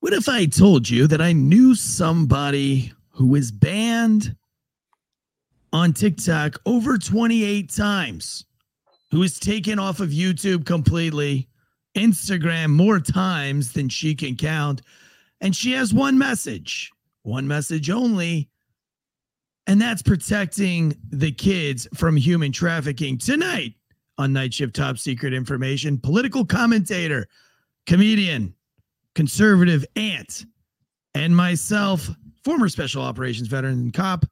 What if I told you that I knew somebody who was banned on TikTok over 28 times, who was taken off of YouTube completely, Instagram more times than she can count, and she has one message, one message only, and that's protecting the kids from human trafficking tonight on Night Shift Top Secret Information. Political commentator, comedian, conservative Ant, and myself, former special operations veteran and cop,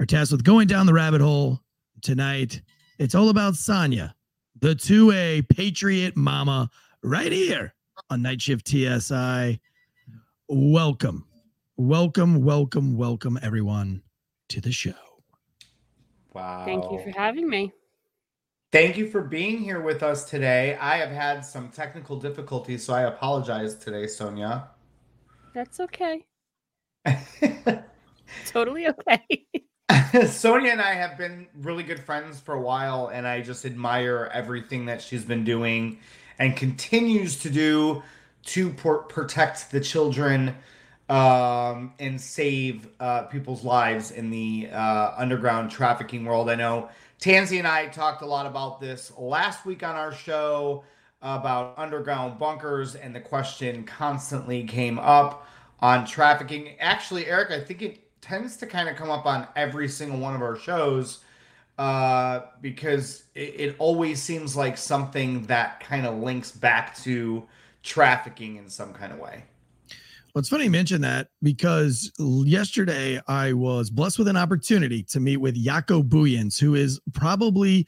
are tasked with going down the rabbit hole tonight. It's all about Sonya, the 2A Patriot Mama, right here on Night Shift TSI. Welcome, welcome, welcome, welcome, everyone, to the show. Wow. Thank you for having me. Thank you for being here with us today. I have had some technical difficulties, so I apologize today, Sonya. That's okay. totally okay. Sonya and I have been really good friends for a while, and I just admire everything that she's been doing and continues to do to por- protect the children um, and save uh, people's lives in the uh, underground trafficking world. I know Tansey and I talked a lot about this last week on our show about underground bunkers, and the question constantly came up on trafficking. Actually, Eric, I think it tends to kind of come up on every single one of our shows uh, because it, it always seems like something that kind of links back to trafficking in some kind of way. Well, it's funny you mention that because yesterday I was blessed with an opportunity to meet with Jaco Booyens, who is probably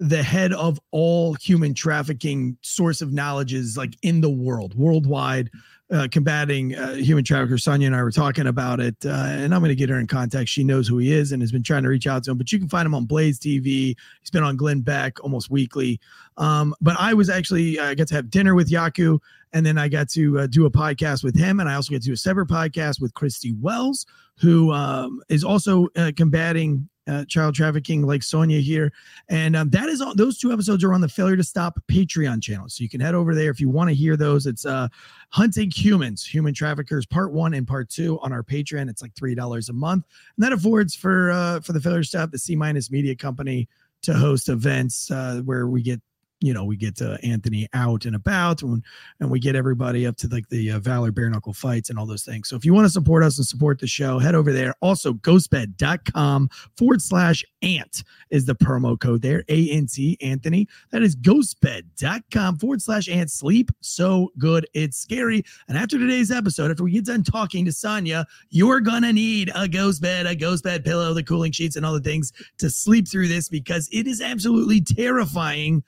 the head of all human trafficking source of knowledges like in the world, worldwide, uh, combating uh, human trafficker. Sonya and I were talking about it, uh, and I'm going to get her in contact. She knows who he is and has been trying to reach out to him. But you can find him on Blaze TV. He's been on Glenn Beck almost weekly. Um, but I was actually I got to have dinner with Jaco, and then I got to uh, do a podcast with him, and I also got to do a separate podcast with Christy Wells, who um, is also uh, combating uh, child trafficking like Sonya here. And um, that is all those two episodes are on the Failure to Stop Patreon channel. So you can head over there if you want to hear those. It's uh Hunting Humans, Human Traffickers, part one and part two on our Patreon. It's like three dollars a month. And that affords for uh for the Failure to Stop, the C minus media company to host events uh, where we get you know, we get uh, Anthony out and about and, and we get everybody up to like the uh, Valor bare knuckle fights and all those things. So if you want to support us and support the show, head over there. Also, ghostbed.com forward slash ant is the promo code there. A N T Anthony. That is ghostbed.com forward slash ant. Sleep so good. It's scary. And after today's episode, after we get done talking to Sonya, you're to need a ghost bed, a ghost bed pillow, the cooling sheets, and all the things to sleep through this because it is absolutely terrifying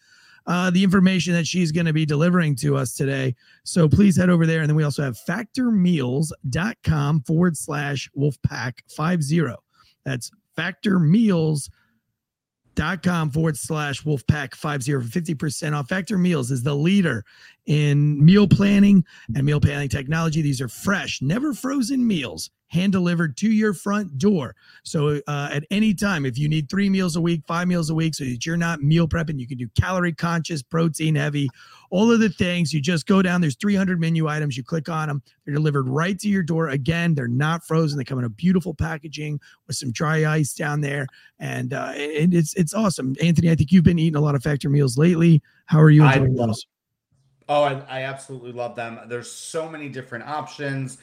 uh, the information that she's going to be delivering to us today. So please head over there. And then we also have factormeals.com forward slash wolfpack50. That's factormeals.com forward slash wolfpack50 for 50% off. Factor Meals is the leader in meal planning and meal planning technology. These are fresh, never frozen meals hand delivered to your front door. So uh, at any time, if you need three meals a week, five meals a week, so that you're not meal prepping, you can do calorie conscious, protein heavy, all of the things. You just go down. There's 300 menu items. You click on them. They're delivered right to your door. Again, they're not frozen. They come in a beautiful packaging with some dry ice down there, and uh, it, it's it's awesome. Anthony, I think you've been eating a lot of factor meals lately. How are you enjoying those? Oh, I, I absolutely love them. There's so many different options.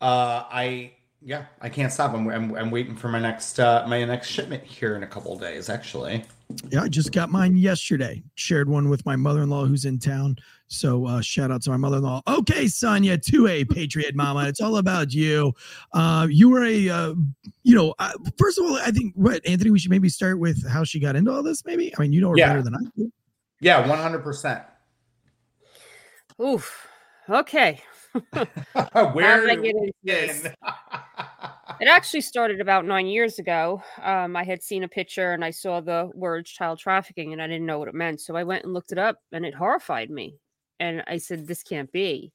Uh, I yeah, I can't stop. I'm, I'm, I'm waiting for my next uh, my next shipment here in a couple days. Actually, yeah, I just got mine yesterday. Shared one with my mother in law who's in town. So uh, shout out to my mother in law. Okay, Sonya, 2A Patriot Mama. It's all about you. Uh, you were a, uh, you know, uh, first of all, I think what Anthony, we should maybe start with how she got into all this. Maybe I mean, you know her Yeah. better than I do. yeah, 100. percent Oof. Okay. Where did I get into this? It actually started about nine years ago. Um, I had seen a picture and I saw the words child trafficking and I didn't know what it meant. So I went and looked it up and it horrified me. And I said, this can't be.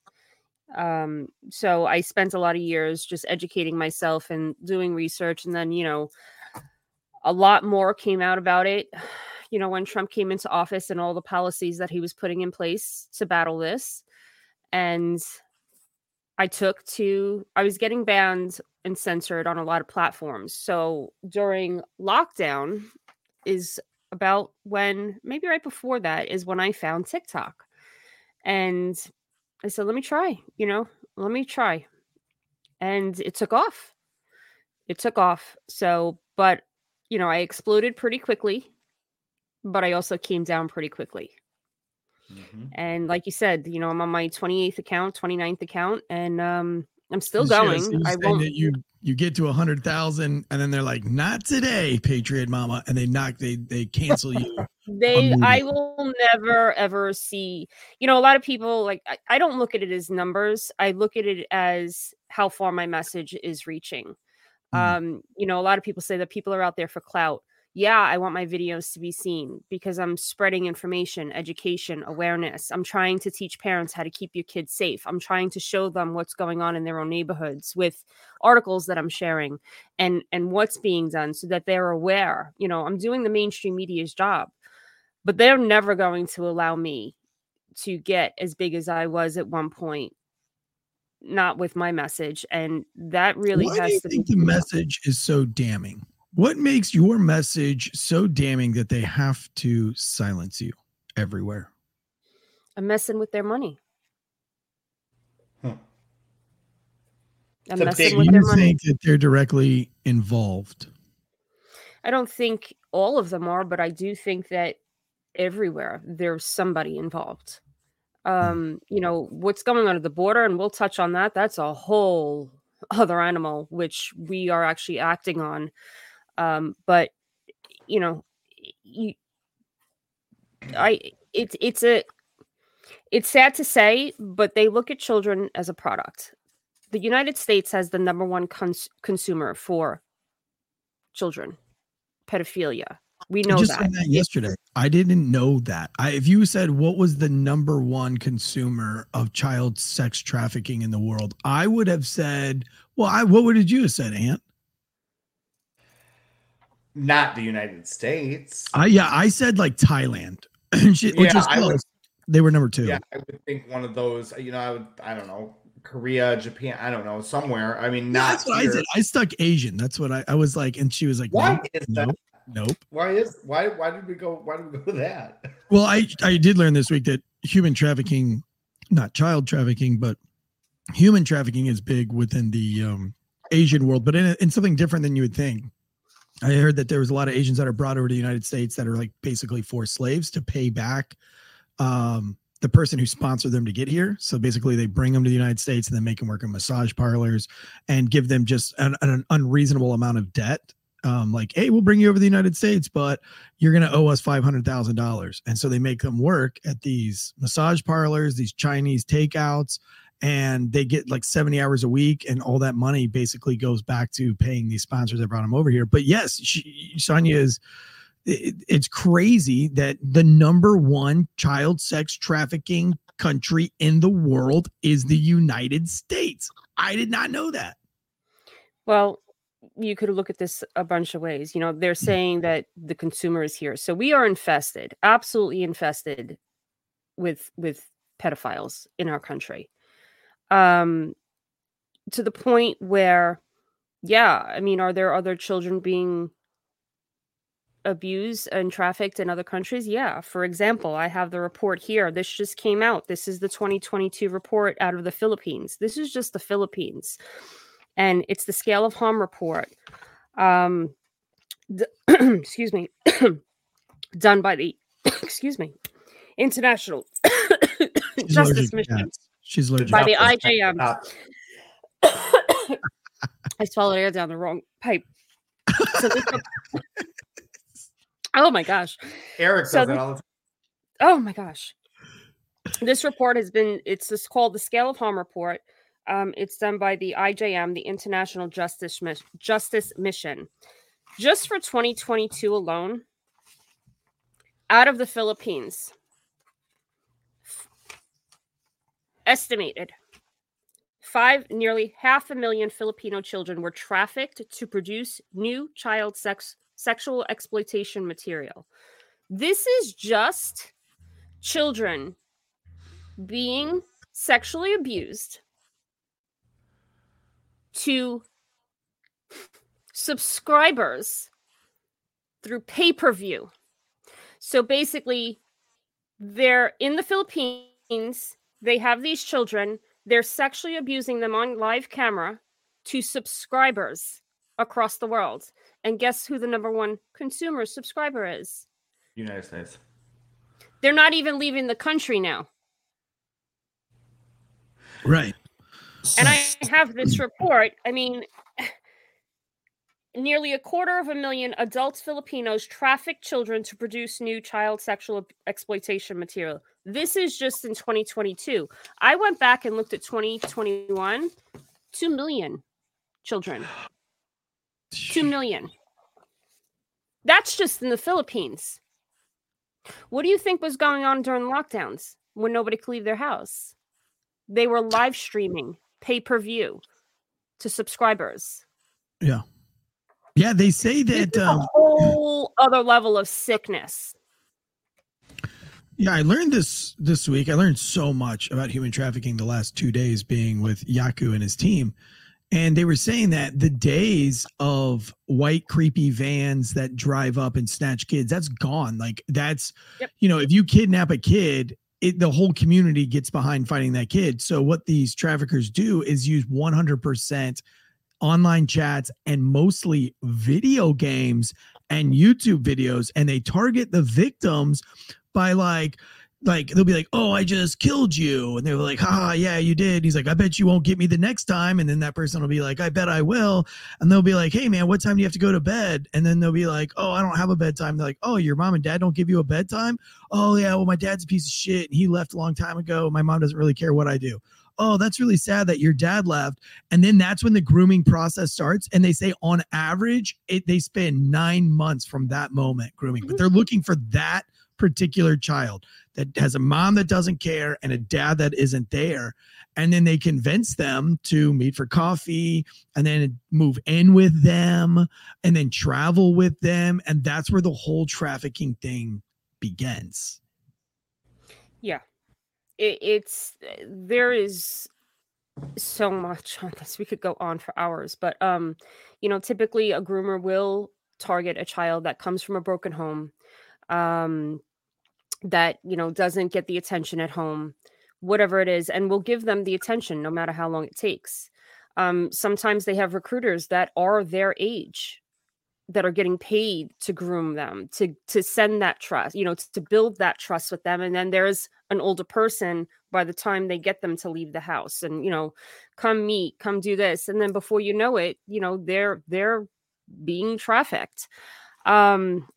Um, so I spent a lot of years just educating myself and doing research. And then, you know, a lot more came out about it. You know, when Trump came into office and all the policies that he was putting in place to battle this. And I took to, I was getting banned and censored on a lot of platforms. So during lockdown is about when, maybe right before that, is when I found TikTok. And I said, let me try, you know, let me try. And it took off. It took off. So, but, you know, I exploded pretty quickly, but I also came down pretty quickly. Mm-hmm. And like you said, you know, I'm on my 28th account, 29th account, and um, I'm still going. I won't. you you get to a hundred thousand, and then they're like, "Not today, Patriot Mama," and they knock they they cancel you. they, I will never ever see. You know, a lot of people like I, I don't look at it as numbers. I look at it as how far my message is reaching. Mm. Um, you know, a lot of people say that people are out there for clout yeah, I want my videos to be seen because I'm spreading information, education, awareness. I'm trying to teach parents how to keep your kids safe. I'm trying to show them what's going on in their own neighborhoods with articles that I'm sharing and and what's being done so that they're aware. You know, I'm doing the mainstream media's job. But they're never going to allow me to get as big as I was at one point not with my message and that really Why has do you to think the message is so damning what makes your message so damning that they have to silence you everywhere? I'm messing with their money. Hmm. I'm messing with their money. think that they're directly involved? I don't think all of them are, but I do think that everywhere there's somebody involved. Hmm. Um, you know, what's going on at the border, and we'll touch on that. That's a whole other animal, which we are actually acting on um, but you know, you, I it's it's a it's sad to say, but they look at children as a product. The United States has the number one cons- consumer for children, pedophilia. We know just that. that yesterday. I didn't know that. I, if you said what was the number one consumer of child sex trafficking in the world, I would have said, well, I, what would you have said, Ant? Not the United States. I yeah, I said like Thailand, which yeah, is close. Would, they were number two. Yeah, I would think one of those. You know, I would. I don't know. Korea, Japan, I don't know, somewhere. I mean, not. That's what. I said. I stuck Asian. That's what I, I was like, and she was like, "Why nope, is that? Nope, nope. Why is why why did we go? Why did we go that?" Well, I I did learn this week that human trafficking, not child trafficking, but human trafficking is big within the um, Asian world, but in, in something different than you would think. I heard that there was a lot of Asians that are brought over to the United States that are like basically forced slaves to pay back um, the person who sponsored them to get here. So basically, they bring them to the United States and then make them work in massage parlors and give them just an, an unreasonable amount of debt. Um, like, hey, we'll bring you over to the United States, but you're going to owe us five hundred thousand dollars. And so they make them work at these massage parlors, these Chinese takeouts, and they get like 70 hours a week and all that money basically goes back to paying these sponsors that brought them over here. But yes she, sonya is it, it's crazy that the number one child sex trafficking country in the world is the united states. I did not know that. Well you could look at this a bunch of ways. You know they're mm. saying that the consumer is here. So we are infested absolutely infested with with pedophiles in our country um to the point where yeah i mean are there other children being abused and trafficked in other countries? Yeah for example i have the report here. This just came out. This is the 2022 report out of the philippines. This is just the philippines and it's the scale of harm report um the, excuse me done by the excuse me international justice mission She's allergic by the IJM. I swallowed air down the wrong pipe. So this, oh my gosh, Eric so this, all the time. Oh my gosh, this report has been. It's just called the Scale of Harm Report. Um, it's done by the IJM, the International Justice Justice Mission. Just for 2022 alone, out of the Philippines, Estimated five, nearly half a million Filipino children were trafficked to produce new child sex sexual exploitation material. This is just children being sexually abused to subscribers through pay per view. So basically, they're in the Philippines, they have these children, they're sexually abusing them on live camera to subscribers across the world. And guess who the number one consumer subscriber is? United States. They're not even leaving the country now. Right. And I have this report. I mean, nearly a quarter of a million adult Filipinos traffic children to produce new child sexual exploitation material. This is just in 2022. I went back and looked at 2021, 2 million children. 2 million. That's just in the Philippines. What do you think was going on during lockdowns when nobody could leave their house? They were live streaming pay per view to subscribers. Yeah. Yeah, they say that a um, whole other level of sickness. Yeah, I learned this this week. I learned so much about human trafficking the last two days being with Jaco and his team. And they were saying that the days of white creepy vans that drive up and snatch kids, that's gone. Like that's, yep. you know, if you kidnap a kid, it, the whole community gets behind fighting that kid. So what these traffickers do is use 100% online chats and mostly video games and YouTube videos and they target the victims by like like they'll be like, "Oh, I just killed you," and they're like, "Ha, yeah, you did." He's like, "I bet you won't get me the next time," and then that person will be like, "I bet I will," and they'll be like, "Hey, man, what time do you have to go to bed?" And then they'll be like, "Oh, I don't have a bedtime." They're like, "Oh, your mom and dad don't give you a bedtime?" "Oh, yeah, well, my dad's a piece of shit. He left a long time ago. My mom doesn't really care what I do." oh, that's really sad that your dad left. And then that's when the grooming process starts. And they say on average, it, they spend nine months from that moment grooming, but mm-hmm. they're looking for that particular child that has a mom that doesn't care and a dad that isn't there. And then they convince them to meet for coffee and then move in with them and then travel with them. And that's where the whole trafficking thing begins. Yeah. It, it's there is so much on this. We could go on for hours, but um, you know, typically a groomer will target a child that comes from a broken home. Um, that you know doesn't get the attention at home whatever it is and we'll give them the attention no matter how long it takes. Um, sometimes they have recruiters that are their age that are getting paid to groom them to to send that trust you know to, to build that trust with them and then there's an older person by the time they get them to leave the house and you know come meet come do this and then before you know it you know they're they're being trafficked. Um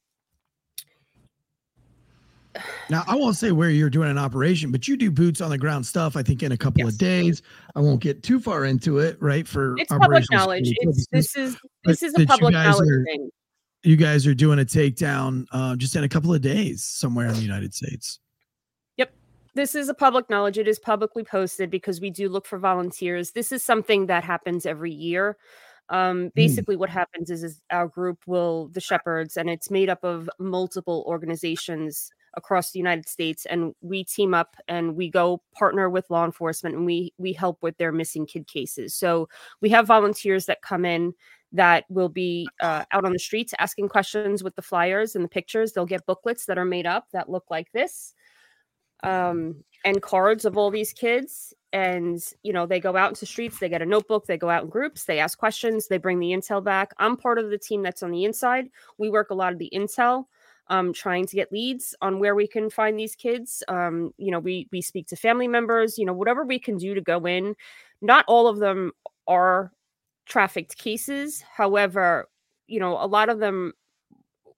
now, I won't say where you're doing an operation, but you do boots on the ground stuff. I think in a couple yes. of days. I won't get too far into it, right? For it's public knowledge. It's, this is this is a public knowledge are, thing. You guys are doing a takedown uh, just in a couple of days somewhere in the United States. Yep, this is a public knowledge. It is publicly posted because we do look for volunteers. This is something that happens every year. Um, hmm. basically, mm. what happens is, is our group will the shepherds, and it's made up of multiple organizations across the United States, and we team up and we go partner with law enforcement, and we we help with their missing kid cases. So we have volunteers that come in that will be uh, out on the streets asking questions with the flyers and the pictures. They'll get booklets that are made up that look like this, um, and cards of all these kids. And you know, they go out into streets. They get a notebook. They go out in groups. They ask questions. They bring the intel back. I'm part of the team that's on the inside. We work a lot of the intel um, trying to get leads on where we can find these kids. Um, you know, we we speak to family members. You know, whatever we can do to go in. Not all of them are trafficked cases. However, you know, a lot of them.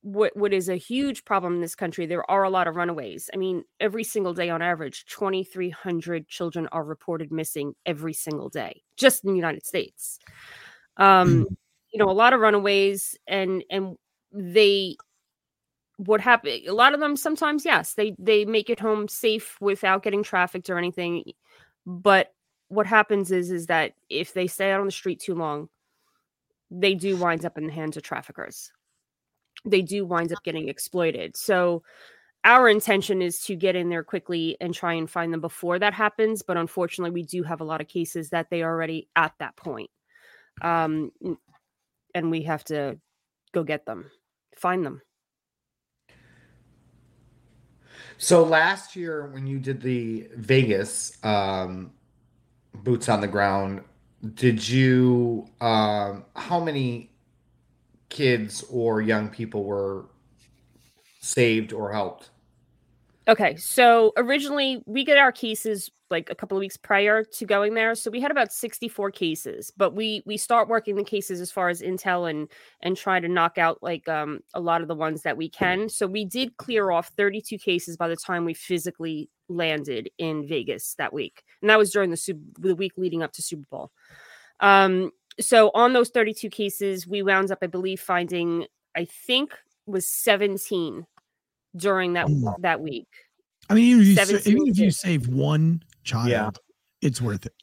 What what is a huge problem in this country? There are a lot of runaways. I mean, every single day on average, twenty three hundred children are reported missing every single day, just in the United States. Um, mm. you know, a lot of runaways, and and they what happen a lot of them sometimes yes they they make it home safe without getting trafficked or anything but what happens is is that if they stay out on the street too long they do wind up in the hands of traffickers. They do wind up getting exploited. So our intention is to get in there quickly and try and find them before that happens but unfortunately we do have a lot of cases that they are already at that point. Um, and we have to go get them, find them. So last year, when you did the Vegas um, boots on the ground, did you? Um, how many kids or young people were saved or helped? Okay, so originally we get our cases like a couple of weeks prior to going there, so we had about 64 cases, but we we start working the cases as far as intel and and try to knock out like um a lot of the ones that we can. So we did clear off 32 cases by the time we physically landed in Vegas that week, and that was during the super, the week leading up to Super Bowl. Um, so on those 32 cases, we wound up, I believe, finding I think was 17 during that Mm. that week. I mean, even if you, sa- even if you save one child, Yeah. it's worth it.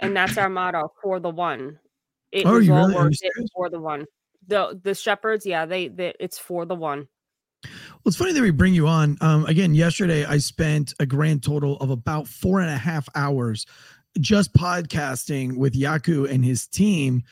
and that's our motto for the one. It Oh, was you all really- are you worth it for the one. The the shepherds, yeah, they, they it's for the one. Well, it's funny that we bring you on. Um, again, yesterday I spent a grand total of about four and a half hours just podcasting with Jaco and his team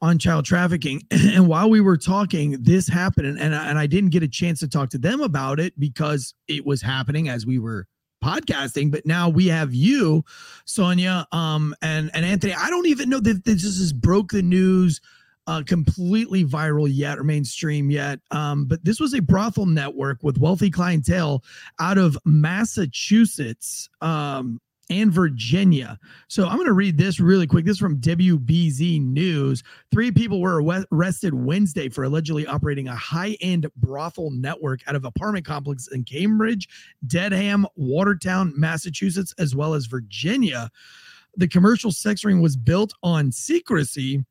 on child trafficking. And while we were talking, this happened, and I, and I didn't get a chance to talk to them about it because it was happening as we were podcasting. But now we have you, Sonya, um, and and Anthony. I don't even know that this is broke the news uh, completely viral yet or mainstream yet. Um, but this was a brothel network with wealthy clientele out of Massachusetts um, and Virginia. So I'm going to read this really quick. This is from WBZ News. Three people were arrested Wednesday for allegedly operating a high end brothel network out of apartment complexes in Cambridge, Dedham, Watertown, Massachusetts, as well as Virginia. The commercial sex ring was built on secrecy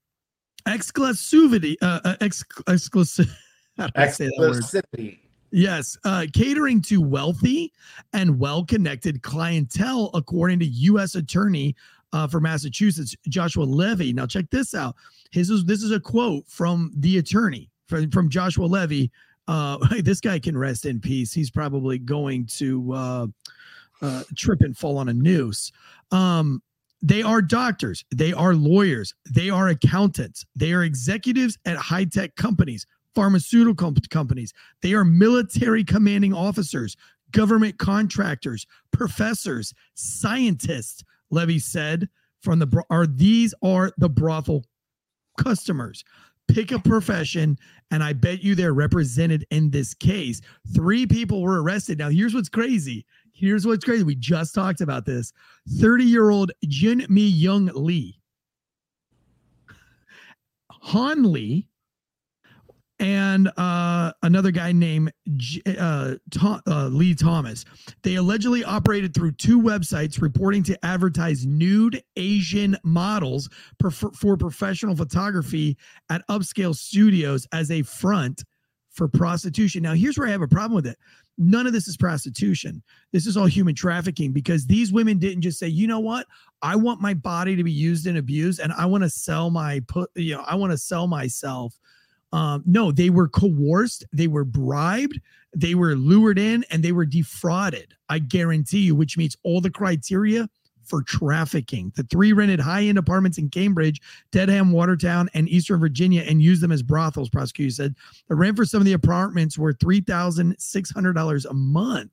exclusivity uh? Exclusivity. Yes uh catering to wealthy and well-connected clientele according to u.s attorney uh, for massachusetts joshua levy. Now check this out. His is this is a quote from the attorney from, from joshua levy. Uh this guy can rest in peace. He's probably going to uh uh trip and fall on a noose. Um they are doctors, they are lawyers, they are accountants, they are executives at high tech companies, pharmaceutical com- companies, they are military commanding officers, government contractors, professors, scientists. Levy said, "From the are these are the brothel customers." Pick a profession, and I bet you they're represented in this case. Three people were arrested. Now, here's what's crazy. Here's what's crazy. We just talked about this. 30 year old Jin Mi Young Lee, Han Lee, and uh, another guy named uh, Tho- uh, Lee Thomas. They allegedly operated through two websites reporting to advertise nude Asian models for professional photography at upscale studios as a front for prostitution. Now, here's where I have a problem with it. None of this is prostitution. This is all human trafficking because these women didn't just say, you know what? I want my body to be used and abused and I want to sell my put, you know, I want to sell myself. Um, no, they were coerced, they were bribed, they were lured in, and they were defrauded. I guarantee you, which meets all the criteria for trafficking. The three rented high-end apartments in Cambridge, Dedham, Watertown, and Eastern Virginia, and used them as brothels. Prosecutors said the rent for some of the apartments were three thousand six hundred dollars a month.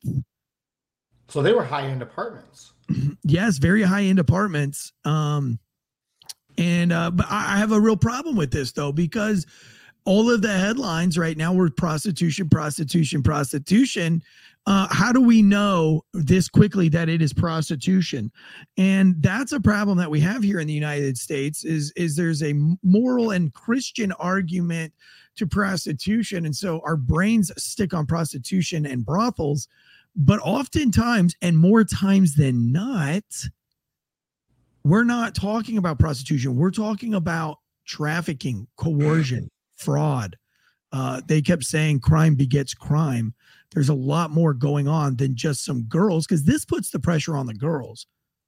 So they were high end apartments. yes, very high end apartments. Um, and uh, but I I have a real problem with this though because all of the headlines right now were prostitution, prostitution, prostitution. Uh, how do we know this quickly that it is prostitution? And that's a problem that we have here in the United States. Is is there's a moral and Christian argument to prostitution, and so our brains stick on prostitution and brothels but oftentimes and more times than not we're not talking about prostitution we're talking about trafficking coercion fraud. Uh, they kept saying crime begets crime. There's a lot more going on than just some girls because this puts the pressure on the girls.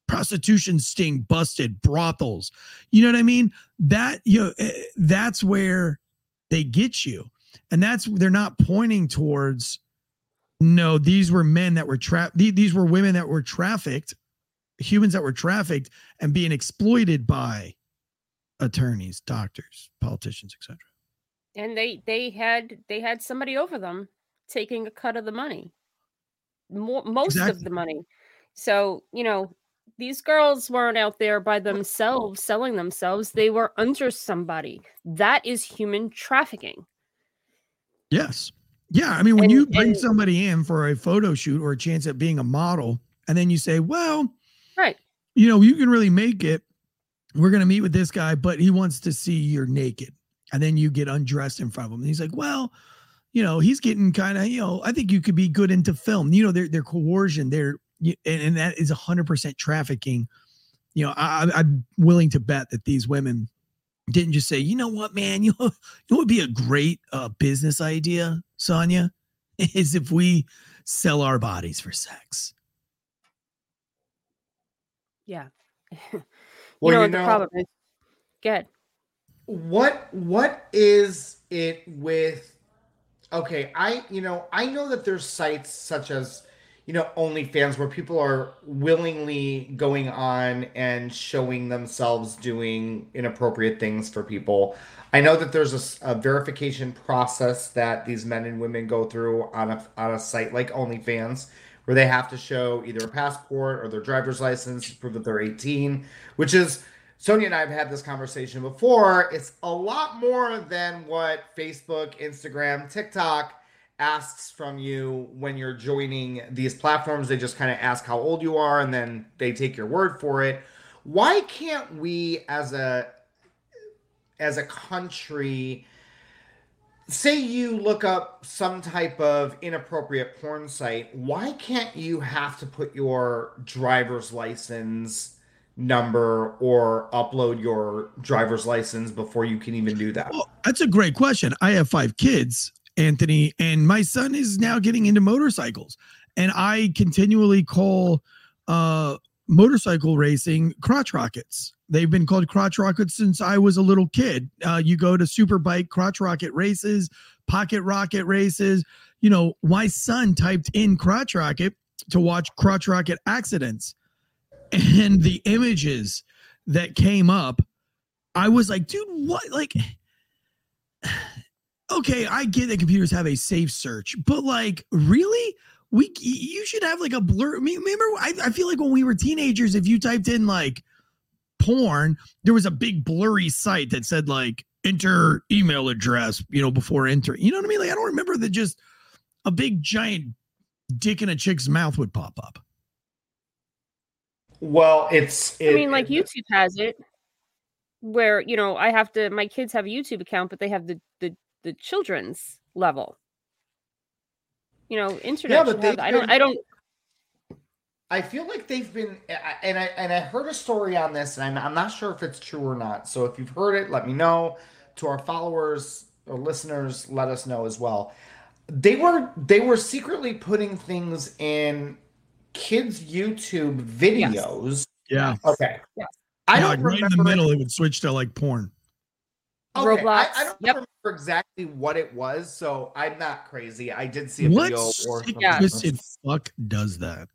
Prostitution sting busted brothels. You know what i mean? That you know eh, that's where they get you. And that's they're not pointing towards no, these were men that were trapped. These were women that were trafficked, humans that were trafficked and being exploited by attorneys, doctors, politicians, etc. And they they had they had somebody over them taking a cut of the money. More, most exactly. of the money. So, you know, these girls weren't out there by themselves selling themselves. They were under somebody. That is human trafficking. Yes. Yeah. I mean, when and, you bring and, somebody in for a photo shoot or a chance at being a model, and then you say, well, right. You know, you can really make it. We're going to meet with this guy, but he wants to see you're naked. And then you get undressed in front of him. And he's like, well, you know, he's getting kind of, you know, I think you could be good into film. You know, they're, they're coercion. They're, and, and that is 100% trafficking. You know, I, I'm willing to bet that these women didn't just say, you know what, man, you know, it would be a great uh, business idea, Sonya, is if we sell our bodies for sex. Yeah. you well, know, you know the problem is, good. What what is it with? Okay, I you know I know that there's sites such as you know OnlyFans where people are willingly going on and showing themselves doing inappropriate things for people. I know that there's a, a, verification process that these men and women go through on a on a site like OnlyFans where they have to show either a passport or their driver's license to prove that they're 18, which is Sonya and I have had this conversation before. It's a lot more than what Facebook, Instagram, TikTok asks from you when you're joining these platforms. They just kind of ask how old you are and then they take your word for it. Why can't we as a as a country say you look up some type of inappropriate porn site, why can't you have to put your driver's license number or upload your driver's license before you can even do that? Well, that's a great question. I have five kids Anthony, and my son is now getting into motorcycles. And I continually call uh, motorcycle racing crotch rockets. They've been called crotch rockets since I was a little kid. Uh, you go to superbike crotch rocket races, pocket rocket races. You know, my son typed in crotch rocket to watch crotch rocket accidents. And the images that came up, I was like, dude, what? Like, okay, I get that computers have a safe search, but like, really? We you should have like a blur. Remember, I, I feel like when we were teenagers, if you typed in like porn, there was a big blurry site that said like enter email address, you know, before entering. You know what I mean? Like I don't remember that just a big giant dick in a chick's mouth would pop up. Well, it's. It, I mean, like YouTube has it, where you know I have to. My kids have a YouTube account, but they have the the the children's level. You know, internet. Yeah, but they, I don't. I don't. I feel like they've been, and I and I heard a story on this, and I'm, I'm not sure if it's true or not. So if you've heard it, let me know. To our followers or listeners, let us know as well. They were they were secretly putting things in kids' YouTube videos. Yes. Yeah. Okay. Yes. I don't like right in the middle, it would switch to like porn. Okay, Roblox. I, I don't yep. remember exactly what it was, so I'm not crazy. I did see a what video or twisted fuck does that?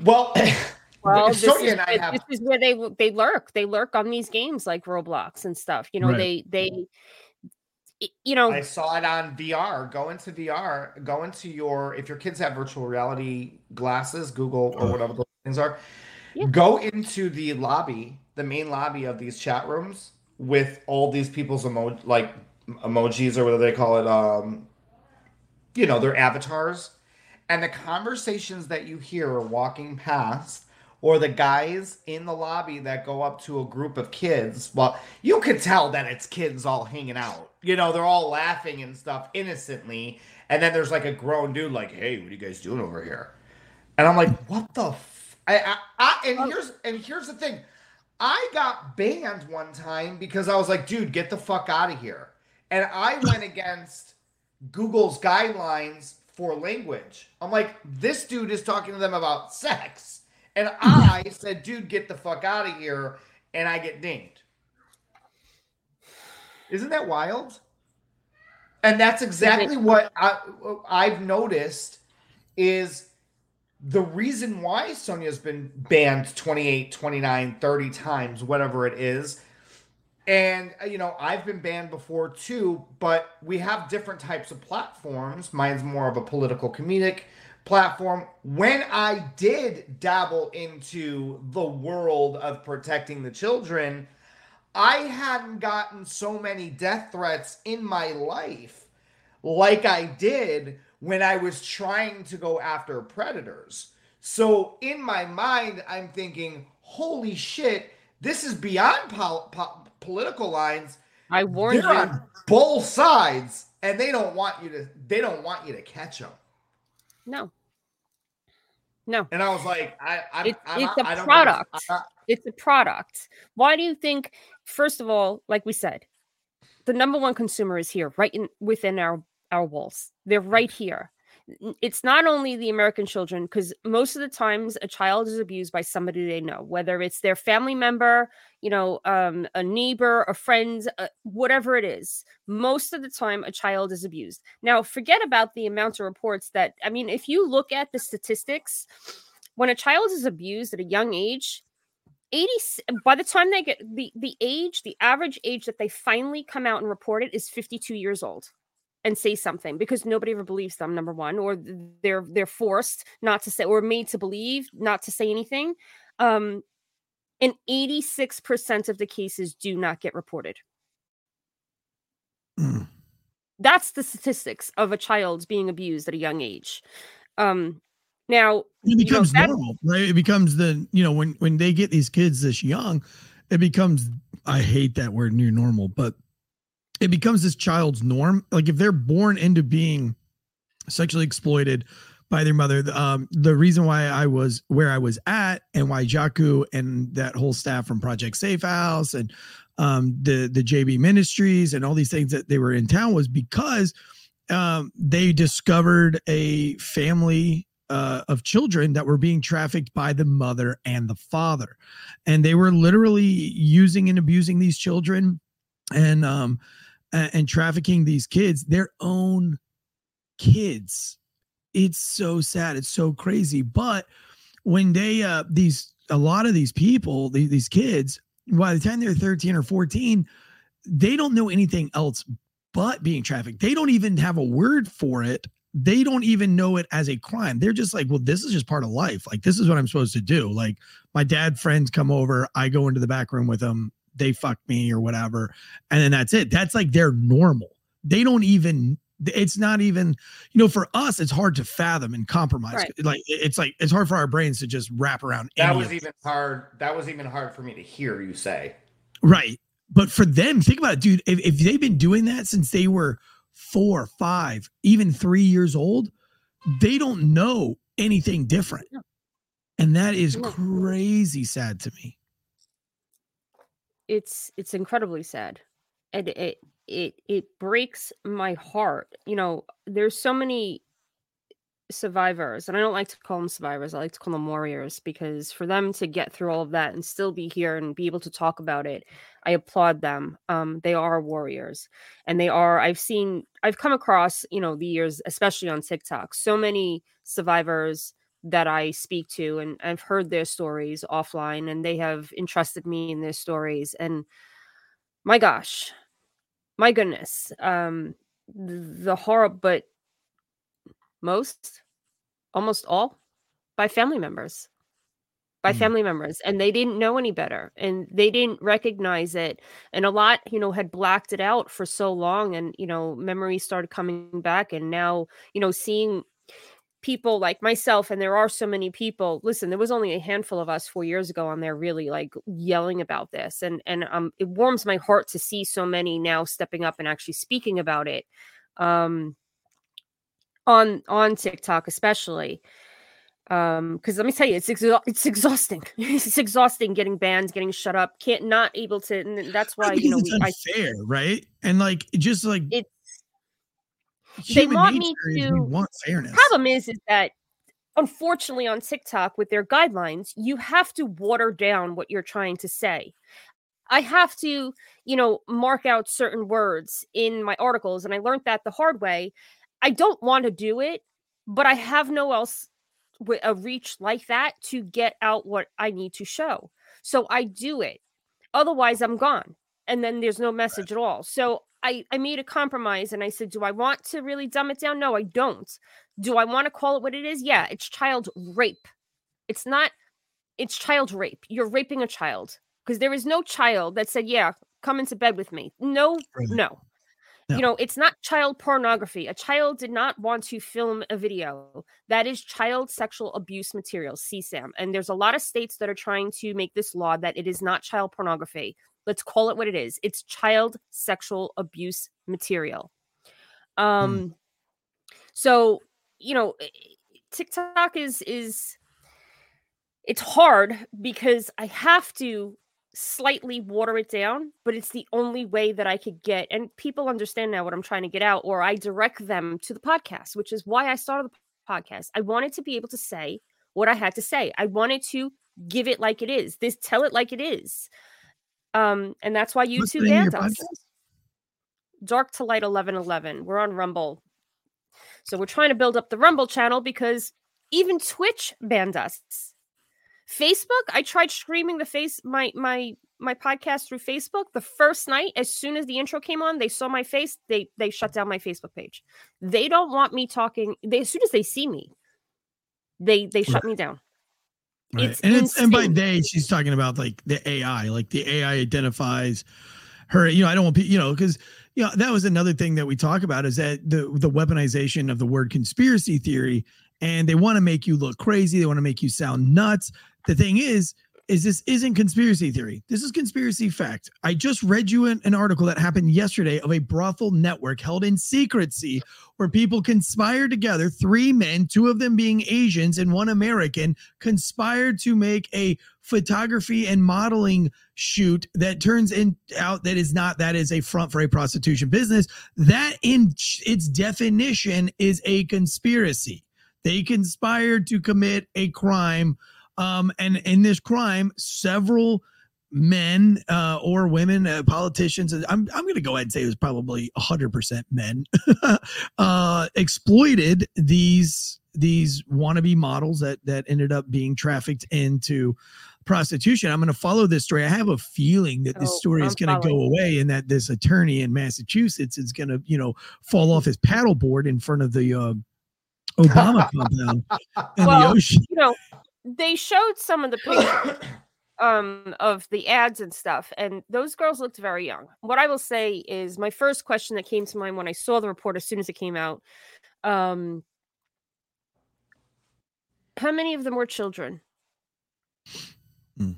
Well, well, this, is, have... this is where they they lurk. They lurk on these games like Roblox and stuff. You know, right. they they you know I saw it on VR. Go into VR, go into your if your kids have virtual reality glasses, Google or whatever those things are, yeah. go into the lobby, the main lobby of these chat rooms with all these people's emo like emojis or whatever they call it, um, you know, their avatars, and the conversations that you hear walking past, or the guys in the lobby that go up to a group of kids. Well, you could tell that it's kids all hanging out. You know, they're all laughing and stuff innocently, and then there's like a grown dude like, "Hey, what are you guys doing over here?" And I'm like, "What the?" F-? I, I, I and oh. here's and here's the thing. I got banned one time because I was like, dude, get the fuck out of here. And I went against Google's guidelines for language. I'm like, this dude is talking to them about sex. And I said, dude, get the fuck out of here. And I get dinged. Isn't that wild? And that's exactly what I, I've noticed is the reason why Sonya's been banned 28, 29, 30 times, whatever it is. And, uh, you know, I've been banned before too, but we have different types of platforms. Mine's more of a political comedic platform. When I did dabble into the world of protecting the children, I hadn't gotten so many death threats in my life like I did when I was trying to go after predators. So in my mind, I'm thinking, holy shit, this is beyond pol- po- political lines. I warned They're you. on both sides, and they don't want you to. They don't want you to catch them. No. No. And I was like, I, I, It's- it's a product. I'm It's a product. Why do you think, first of all, like we said, the number one consumer is here, right in within our our walls. They're right here. It's not only the American children, because most of the times a child is abused by somebody they know, whether it's their family member, you know, um, a neighbor, a friend, uh, whatever it is. Most of the time, a child is abused. Now, forget about the amount of reports that, I mean, if you look at the statistics, when a child is abused at a young age, 80 s- by the time they get the the age the average age that they finally come out and report it is 52 years old and say something because nobody ever believes them number one or they're they're forced not to say or made to believe not to say anything. Um and 86% of the cases do not get reported. Mm. that's the statistics of a child being abused at a young age. Um now It you know, becomes normal, right? It becomes the you know when when they get these kids this young, it becomes I hate that word new normal, but it becomes this child's norm. Like if they're born into being sexually exploited by their mother, the, um, the reason why I was where I was at and why Jaco and that whole staff from Project Safe House and um, the the JB Ministries and all these things that they were in town was because um, they discovered a family uh, of children that were being trafficked by the mother and the father, and they were literally using and abusing these children, and um, and trafficking these kids, their own kids. It's so sad. It's so crazy. But when they uh these a lot of these people, these, these kids, by the time they're 13 or 14, they don't know anything else but being trafficked. They don't even have a word for it. They don't even know it as a crime. They're just like, well, this is just part of life. Like, this is what I'm supposed to do. Like, my dad friends come over, I go into the back room with them, they fuck me or whatever. And then that's it. That's like their normal. They don't even, it's not even, you know, for us, it's hard to fathom and compromise. Right. Like, it's like, it's hard for our brains to just wrap around. that any was of it. even hard. That was even hard for me to hear you say. Right. But for them, think about it, dude. If, if they've been doing that since they were four, five, even three years old, they don't know anything different. And that is crazy sad to me. it's it's incredibly sad and it it it breaks my heart you know there's so many survivors and i don't like to call them survivors i like to call them warriors because for them to get through all of that and still be here and be able to talk about it i applaud them. Um they are warriors and they are i've seen i've come across you know the years especially on tiktok so many survivors that I speak to and I've heard their stories offline and they have entrusted me in their stories and my gosh my goodness um the horror but most almost all by family members by Mm. family members and they didn't know any better and they didn't recognize it and a lot you know had blacked it out for so long and you know memories started coming back and now you know seeing people like myself and there are so many people listen there was only a handful of us four years ago on there really like yelling about this and and um it warms my heart to see so many now stepping up and actually speaking about it um on on tiktok especially um because let me tell you it's it's exhausting it's exhausting getting banned getting shut up can't not able to and that's why you know because we, I, it's unfair, right? And like just like it's they want me to- want fairness. problem is is that unfortunately on TikTok with their guidelines, you have to water down what you're trying to say. I have to, you know, mark out certain words in my articles and I learned that the hard way. I don't want to do it, but I have no else with a reach like that to get out what I need to show. So I do it. Otherwise, I'm gone. And then there's no message at all. So I, I made a compromise and I said, Do I want to really dumb it down? No, I don't. Do I want to call it what it is? Yeah, it's child rape. It's not, it's child rape. You're raping a child because there is no child that said, Yeah, come into bed with me. No, Right. no. No. You know, it's not child pornography. A child did not want to film a video. That is child sexual abuse material, CSAM. And there's a lot of states that are trying to make this law that it is not child pornography. Let's call it what it is. It's child sexual abuse material. Um so, you know, eh, TikTok is is it's hard because I have to slightly water it down, but it's the only way that I could get and people understand now what I'm trying to get out or I direct them to the podcast, which is why I started the podcast. I wanted to be able to say what I had to say. I wanted to give it like it is. This tell it like it is. Um and that's why YouTube name banned us. Dark to Light 1111. We're on Rumble. So we're trying to build up the Rumble channel because even Twitch banned us. Facebook, I tried streaming the face my my my podcast through Facebook. The first night, as soon as the intro came on, they saw my face, they they shut down my Facebook page. They don't want me talking. They as soon as they see me, they they shut me down. Right. It's and it's and by they she's talking about like the AI, like the AI identifies her. You know, I don't want you know, because you know that was another thing that we talk about is that the the weaponization of the word conspiracy theory, and they want to make you look crazy. They want to make you sound nuts. The thing is, is this isn't conspiracy theory. This is conspiracy fact. I just read you an, an article that happened yesterday of a brothel network held in secrecy where people conspired together, three men, two of them being Asians and one American, conspired to make a photography and modeling shoot that turns in, out that is not that is a front for a prostitution business. That in its definition is a conspiracy. They conspired to commit a crime. Um, and in this crime, several men uh, or women, uh, politicians, I'm, I'm going to go ahead and say it was probably 100% men, uh, exploited these these wannabe models that that ended up being trafficked into prostitution. I'm going to follow this story. I have a feeling that this Oh, story is going to go away and that this attorney in Massachusetts is going to, you know, fall off his paddleboard in front of the uh, Obama compound in the ocean. You know, they showed some of the pictures um of the ads and stuff and those girls looked very young what i will say is my first question that came to mind when i saw the report as soon as it came out um how many of them were children Hmm.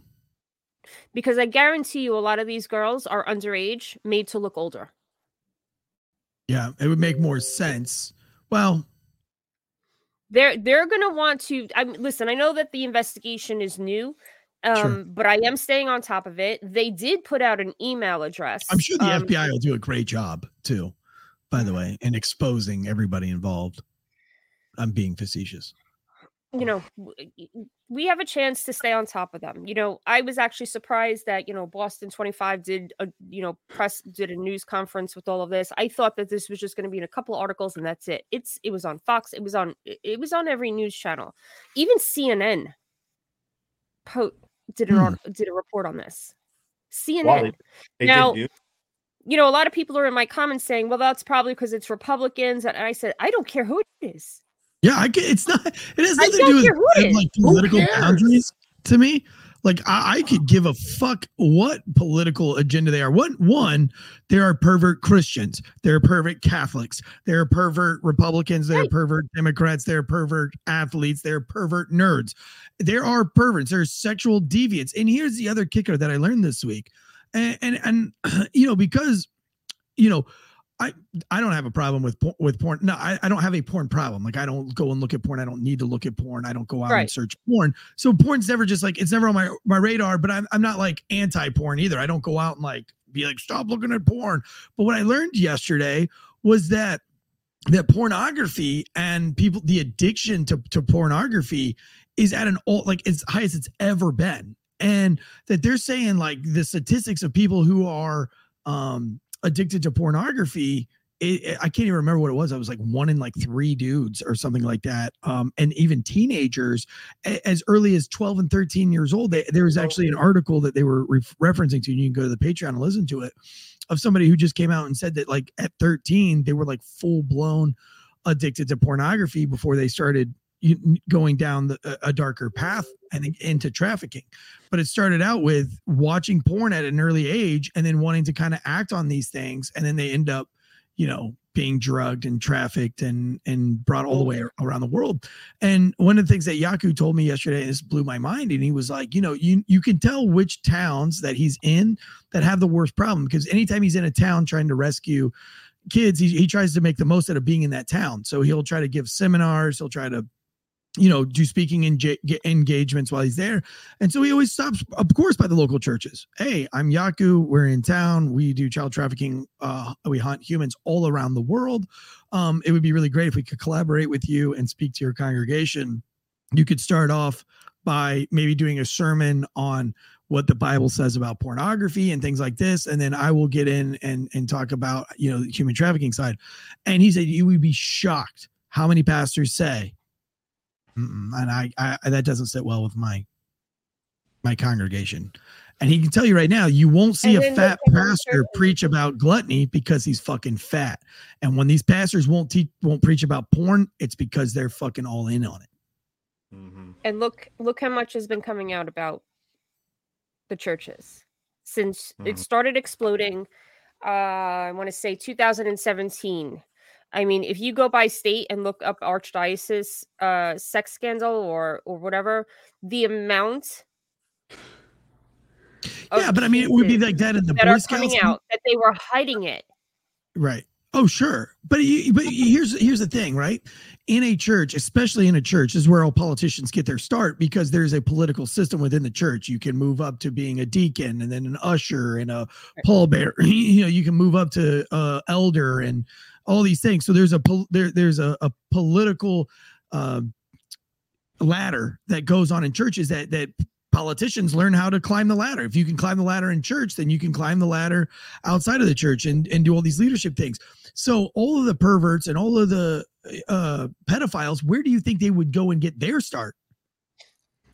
because i guarantee you a lot of these girls are underage made to look older Yeah, it would make more sense. Well, they're they're gonna want to i mean, listen i know that the investigation is new um Sure. but i am staying on top of it they did put out an email address I'm sure the um, FBI will do a great job too, by the way, in exposing everybody involved. I'm being facetious. You know we have a chance to stay on top of them you know i was actually surprised that you know boston 25 did a you know press did a news conference with all of this i thought that this was just going to be in a couple articles and that's it it's it was on fox it was on it was on every news channel even cnn po- did an Hmm. did a report on this cnn Wow, they, they Now- do. you know, a lot of people are in my comments saying, well, that's probably because it's Republicans. And I said, I don't care who it is. Yeah, I get it's not. It has nothing to do care who it with like political boundaries to me. Like I, I could give a fuck what political agenda they are. What one, there are pervert Christians, there are pervert Catholics, there are pervert Republicans, there are pervert Democrats, there are pervert athletes, there are pervert nerds. There are perverts, there's sexual deviants. And here's the other kicker that I learned this week. And and, and you know, because you know, I I don't have a problem with with porn. No, I, I don't have a porn problem. Like I don't go and look at porn. I don't need to look at porn. I don't go out and search porn. So porn's never just like it's never on my my radar. But I'm I'm not like anti porn either. I don't go out and like be like stop looking at porn. But what I learned yesterday was that that pornography and people the addiction to to pornography is at an all like it's highest it's ever been and that they're saying like the statistics of people who are um addicted to pornography it, I can't even remember what it was. I was like one in like three dudes or something like that. Um, and even teenagers as early as 12 and 13 years old. They, there was actually an article that they were re- referencing to, and you can go to the Patreon and listen to it, of somebody who just came out and said that like at 13, they were like full blown addicted to pornography before they started going down the, a darker path and into trafficking. But it started out with watching porn at an early age and then wanting to kind of act on these things. And then they end up, you know, being drugged and trafficked and and brought all the way around the world. And one of the things that Jaco told me yesterday, and this blew my mind, and he was like, you know, you you can tell which towns that he's in that have the worst problem because anytime he's in a town trying to rescue kids, he, he tries to make the most out of being in that town. So he'll try to give seminars, he'll try to you know, do speaking enga- engagements while he's there. And so he always stops, of course, by the local churches. Hey, I'm Jaco. We're in town. We do child trafficking. Uh, we hunt humans all around the world. Um, it would be really great if we could collaborate with you and speak to your congregation. You could start off by maybe doing a sermon on what the Bible says about pornography and things like this, and then I will get in and and talk about you know the human trafficking side. And he said you would be shocked how many pastors say. And I, I that doesn't sit well with my my congregation. And he can tell you right now, you won't see and a fat pastor preach about gluttony because he's fucking fat. And when these pastors won't teach, won't preach about porn, it's because they're fucking all in on it. Mm-hmm. And look, look how much has been coming out about the churches since mm-hmm. it started exploding. Uh, I want to say 2017 I mean, if you go by state and look up archdiocese uh, sex scandal or or whatever, the amount. Yeah, but I mean, it would be like that in the that Boy are Scouts coming out that they were hiding it. Right. Oh, sure. But but here's here's the thing, right? In a church, especially in a church, is where all politicians get their start because there's a political system within the church. You can move up to being a deacon and then an usher and a pallbearer. You know, you can move up to uh, elder and all these things. So there's a there there's a, a political uh, ladder that goes on in churches that that politicians learn how to climb the ladder. If you can climb the ladder in church, then you can climb the ladder outside of the church and, and do all these leadership things. So all of the perverts and all of the uh, pedophiles, where do you think they would go and get their start?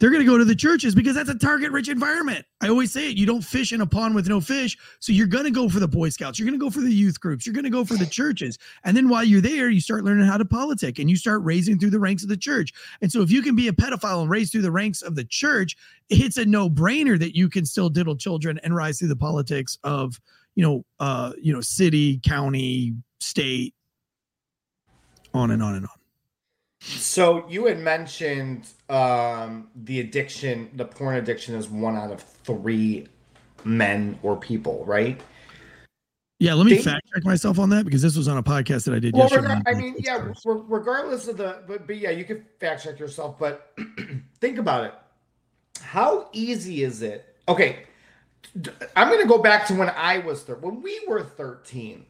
They're going to go to the churches because that's a target rich environment. I always say it you don't fish in a pond with no fish. So you're going to go for the Boy Scouts, you're going to go for the youth groups, you're going to go for the churches. And then while you're there, you start learning how to politic and you start raising through the ranks of the church. And so if you can be a pedophile and raise through the ranks of the church, it's a no brainer that you can still diddle children and rise through the politics of, you know, uh, you know, city, county, state, on and on and on. So you had mentioned um, the addiction, the porn addiction is one out of three men or people, right? Yeah, let me they, fact check myself on that because this was on a podcast that I did well, yesterday. I mean, yeah, regardless of the, but, but yeah, you can fact check yourself. But think about it. How easy is it? Okay, I'm going to go back to when I was there. When we were 13,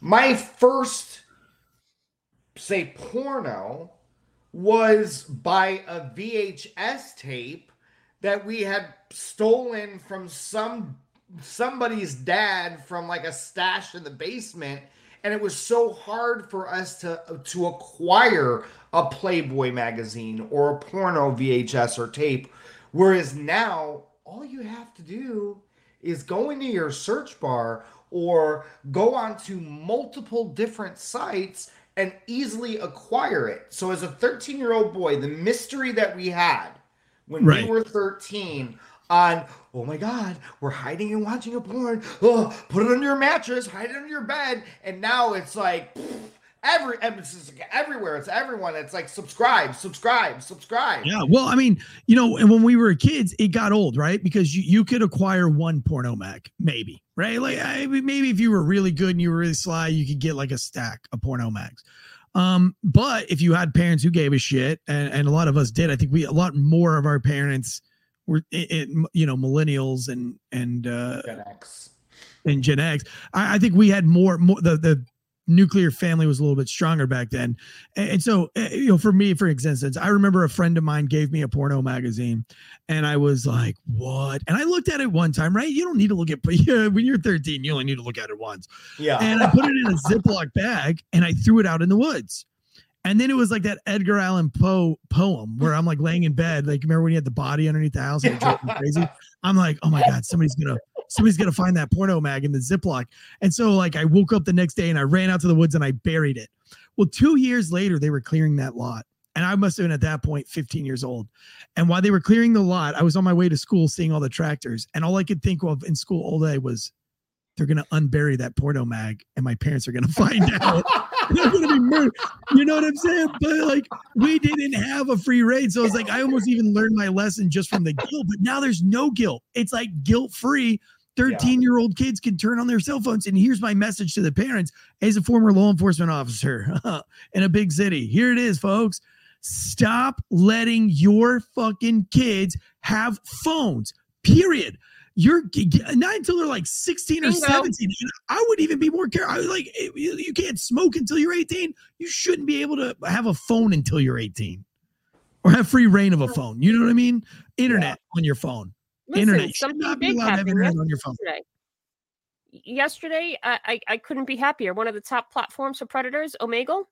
my first say porno was by a VHS tape that we had stolen from some somebody's dad from like a stash in the basement. And it was so hard for us to to acquire a Playboy magazine or a porno VHS or tape. Whereas now all you have to do is go into your search bar or go onto multiple different sites and easily acquire it. So as a 13 year old boy, the mystery that we had when right. we were 13 on, oh my God, we're hiding and watching a porn. Oh, put it under your mattress, hide it under your bed. And now it's like, every emphasis everywhere. It's everyone. It's like subscribe, subscribe, subscribe. Yeah. Well, I mean, you know, and when we were kids, it got old, right? Because you, you could acquire one porno mag, maybe, right? Like I, maybe if you were really good and you were really sly, you could get like a stack of porno mags. Um, but if you had parents who gave a shit, and, and a lot of us did, I think we a lot more of our parents were, it, it, you know, millennials and and uh, Gen X and Gen X. I, I think we had more more the the nuclear family was a little bit stronger back then. And, so, uh, you know, for me, for instance, I remember a friend of mine gave me a porno magazine and I was like, what? And I looked at it one time, right? You don't need to look at, yeah, when you're 13, you only need to look at it once. Yeah. And I put it in a Ziploc bag and I threw it out in the woods. And then it was like that Edgar Allan Poe poem where I'm like laying in bed. Like, remember when you had the body underneath the house and it drove me crazy? I'm like, oh my God, somebody's gonna somebody's gonna find that porno mag in the Ziploc. And so like I woke up the next day and I ran out to the woods and I buried it. Well, two years later, they were clearing that lot. And I must have been at that point 15 years old. And while they were clearing the lot, I was on my way to school seeing all the tractors. And all I could think of in school all day was they're gonna unbury that porno mag and my parents are gonna find out. they're gonna be murdered. You know what I'm saying? But like we didn't have a free raid. So it's like I almost even learned my lesson just from the guilt, but now there's no guilt. It's like guilt-free. 13 year old kids can turn on their cell phones. And here's my message to the parents as a former law enforcement officer in a big city. Here it is, folks. Stop letting your fucking kids have phones, period you're not until they're like 16 or Bingo. 17. I would even be more careful. I was like, you can't smoke until you're 18. You shouldn't be able to have a phone until you're 18 or have free reign of a phone. You know what I mean? Internet yeah. on your phone. Listen, internet. You should not be allowed to have internet on your phone. Yesterday, yesterday I, I, I couldn't be happier. One of the top platforms for predators, Omegle,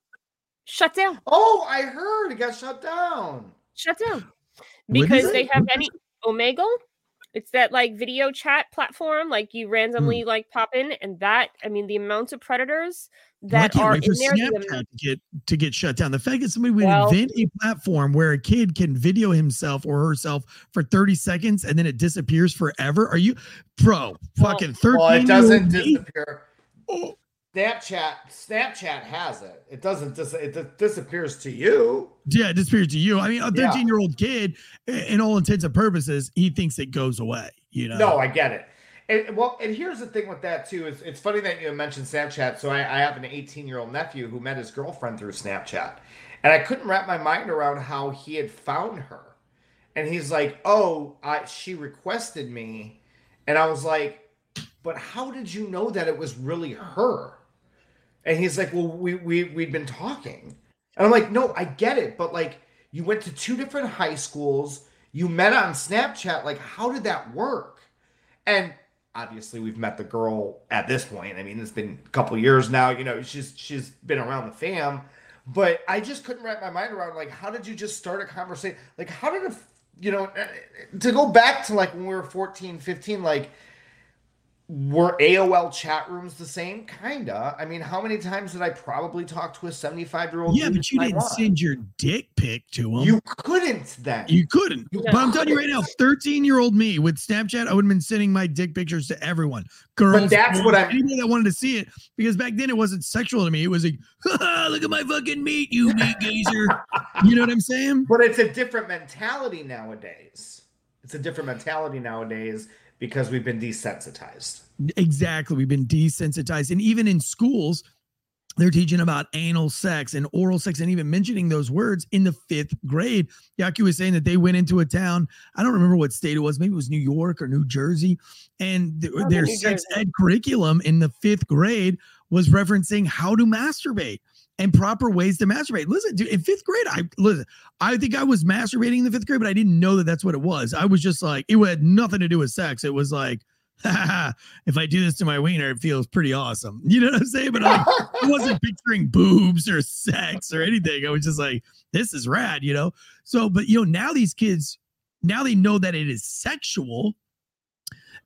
shut down. Oh, I heard it got shut down. Shut down because they have any Omegle it's that like video chat platform, like you randomly mm. like pop in, and that I mean the amount of predators that are in there Snapchat to get to get shut down. The fact that somebody would well, invent a platform where a kid can video himself or herself for 30 seconds and then it disappears forever. Are you bro fucking 13? Well, it doesn't disappear. Oh. Snapchat, Snapchat has it. It doesn't. Dis- it disappears to you. Yeah, it disappears to you. I mean, a thirteen-year-old kid, in all intents and purposes, he thinks it goes away. You know. No, I get it. And well, and here's the thing with that too is it's funny that you mentioned Snapchat. So I, I have an 18 year old nephew who met his girlfriend through Snapchat, and I couldn't wrap my mind around how he had found her. And he's like, "Oh, I, she requested me," and I was like, "But how did you know that it was really her?" And he's like, Well, we we we'd been talking. And I'm like, no, I get it, but like you went to two different high schools, you met on Snapchat, like how did that work? And obviously we've met the girl at this point. I mean, it's been a couple years now, you know, she's she's been around the fam, but I just couldn't wrap my mind around like how did you just start a conversation? Like how did a you know, to go back to like when we were 14, 15, like were AOL chat rooms the same? Kinda. I mean, how many times did I probably talk to a 75 year old? Yeah, but you didn't send your dick pic to him. You couldn't then. You couldn't. You but I'm telling you right now, 13 year old me with Snapchat, I would have been sending my dick pictures to everyone. Girls, but that's what I anybody that wanted to see it because back then it wasn't sexual to me. It was like, look at my fucking meat, you meat gazer. you know what I'm saying? But it's a different mentality nowadays. It's a different mentality nowadays because we've been desensitized. Exactly. We've been desensitized. And even in schools, they're teaching about anal sex and oral sex and even mentioning those words in the fifth grade. Jaco was saying that they went into a town. I don't remember what state it was. Maybe it was New York or New Jersey. And th- their sex ed curriculum in the fifth grade was referencing how to masturbate and proper ways to masturbate. Listen, dude, in fifth grade, I listen. I think I was masturbating in the fifth grade, but I didn't know that that's what it was. I was just like, it had nothing to do with sex. It was like, if I do this to my wiener, it feels pretty awesome. You know what I'm saying? But I, I wasn't picturing boobs or sex or anything. I was just like, this is rad, you know. So, but you know, now these kids, now they know that it is sexual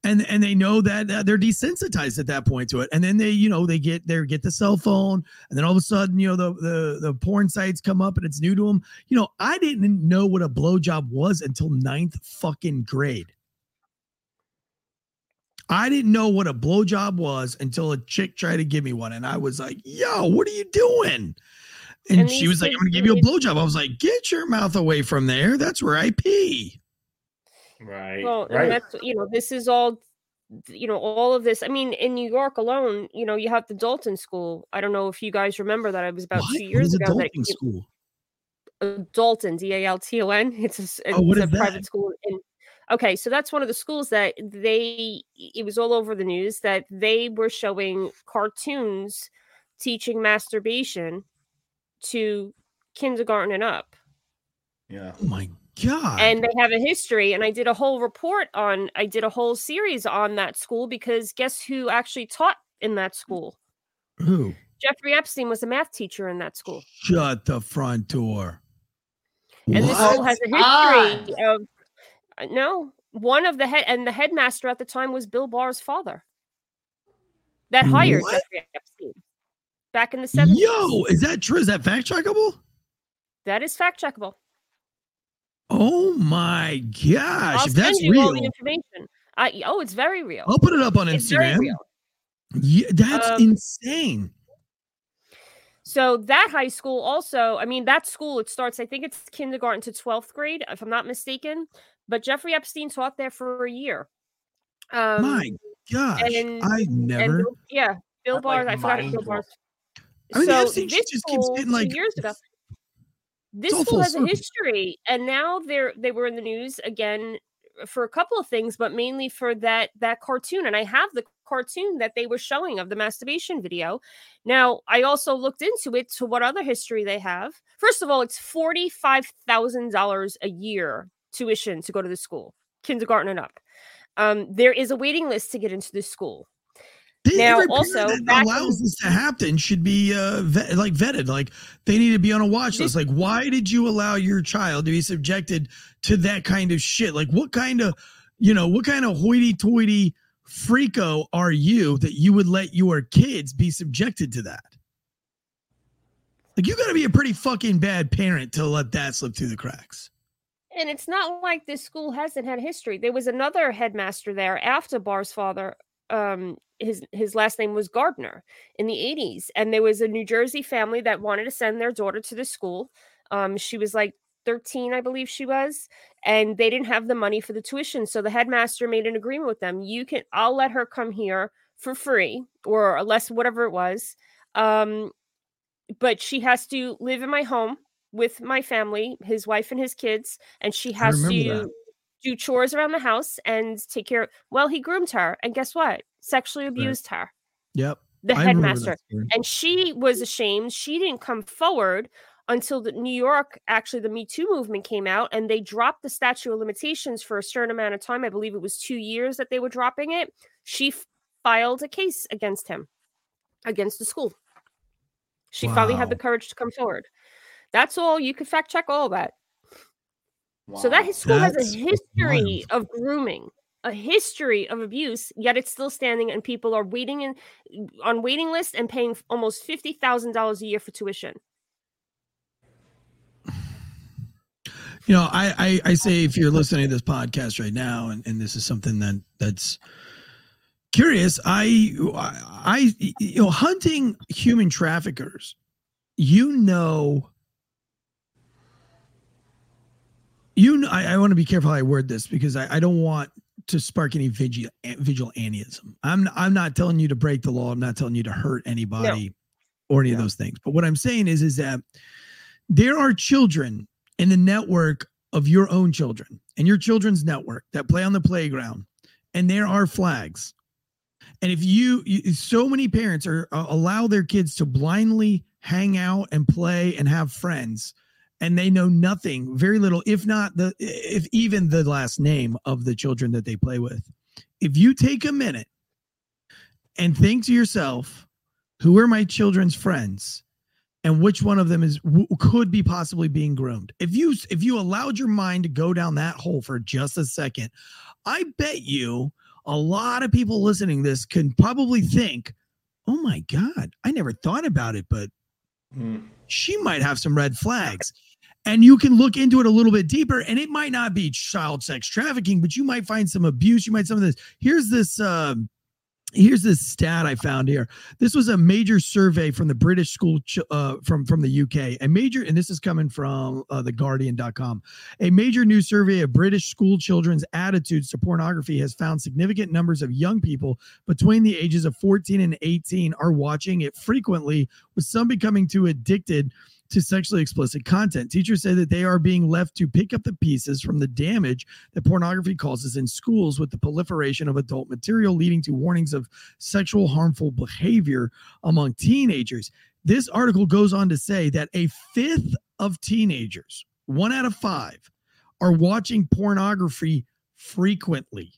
and and they know that uh, they're desensitized at that point to it. And then they you know they get there get the cell phone and then all of a sudden you know the, the the porn sites come up and it's new to them you know i didn't know what a blowjob was until ninth fucking grade. I didn't know what a blowjob was until a chick tried to give me one and i was like yo what are you doing? And, and she was like i'm gonna give you a blowjob. I was like get your mouth away from there. That's where i pee Right. Well, right. that's you know, this is all you know, all of this. I mean, in New York alone, you know, you have the Dalton School. I don't know if you guys remember that. It was about what? two years ago. Dalton that, School. Uh, Dalton, D A L T O N. It's a, oh, it's a private school in. Okay, so that's one of the schools that they. It was all over the news that they were showing cartoons teaching masturbation to kindergarten and up. Yeah. Oh my god. And they have a history. And I did a whole report on, I did a whole series on that school because guess who actually taught in that school? Who? Jeffrey Epstein was a math teacher in that school. Shut the front door. And this What? school has a history of uh, no one of the head and the headmaster at the time was Bill Barr's father that hired What? Jeffrey Epstein back in the 70s. Yo, is that true? Is that fact checkable? That is fact checkable. Oh my gosh. I'll if send that's you all real, the information. I, oh, it's very real. I'll put it up on it's very Instagram. real. Yeah, that's Um, insane. So that high school also, I mean, that school, it starts, I think it's kindergarten to 12th grade, if I'm not mistaken. But Jeffrey Epstein taught there for a year. Um, my gosh. and- I never Bill- yeah, Bill That's, like, Barr, I forgot Bill mind-blowing. Barr. I mean, so Epstein shit this just keeps getting, like, years ago, this school has a history, and now they're they were in the news again for a couple of things, but mainly for that that cartoon. And I have the cartoon that they were showing of the masturbation video. Now, I also looked into it to what other history they have. First of all, it's forty five thousand dollars a year tuition to go to the school, kindergarten and up. Um, there is a waiting list to get into the school. They- Now, every also, that allows in- this to happen should be uh, vet, like vetted. Like they need to be on a watch list. Like, why did you allow your child to be subjected to that kind of shit? Like, what kind of, you know, what kind of hoity-toity freako are you that you would let your kids be subjected to that? Like, you got to be a pretty fucking bad parent to let that slip through the cracks. And it's not like this school hasn't had history. There was another headmaster there after Barr's father. Um, his his last name was Gardner in the 80s, and there was a New Jersey family that wanted to send their daughter to the school. Um, she was like 13, I believe she was, and they didn't have the money for the tuition. So the headmaster made an agreement with them. You can, I'll let her come here for free or less, whatever it was. Um, but she has to live in my home with my family, his wife and his kids, and she has to that. Do chores around the house and take care. Well, he groomed her, and guess what? Sexually abused her. Yep. The I headmaster, and she was ashamed. She didn't come forward until the New York, actually, the Me Too movement came out, and they dropped the statute of limitations for a certain amount of time. I believe it was two years that they were dropping it. She filed a case against him, against the school. She finally had the courage to come forward. That's all. You can fact check all that. So that Wow. school has a history wild. of grooming, a history of abuse, yet it's still standing, and people are waiting in on waiting lists and paying almost fifty thousand dollars a year for tuition. you know I, I i say if you're listening to this podcast right now and, and this is something that that's curious i i you know hunting human traffickers you know you know i, I want to be careful how i word this because i, I don't want to spark any vigil vigilantism i'm i'm not telling you to break the law. I'm not telling you to hurt anybody or any of those things. But what i'm saying is is that there are children in the network of your own children and your children's network that play on the playground and there are flags. And if you, you so many parents are uh, allow their kids to blindly hang out and play and have friends and they know nothing very little if not the if even the last name of the children that they play with. If you take a minute and think to yourself who are my children's friends? And which one of them is could be possibly being groomed? If you if you allowed your mind to go down that hole for just a second i bet you a lot of people listening this can probably think oh my god i never thought about it but Mm. She might have some red flags. And you can look into it a little bit deeper and it might not be child sex trafficking but you might find some abuse you might some of this. Here's this um here's this stat i found here. This was a major survey from the british school ch- uh, from from the uk a major and this is coming from uh, the guardian.com a major new survey of british school children's attitudes to pornography has found significant numbers of young people between the ages of 14 and 18 are watching it frequently with some becoming too addicted to sexually explicit content. Teachers say that they are being left to pick up the pieces from the damage that pornography causes in schools with the proliferation of adult material leading to warnings of sexual harmful behavior among teenagers. This article goes on to say that a fifth of teenagers, one out of five, are watching pornography frequently.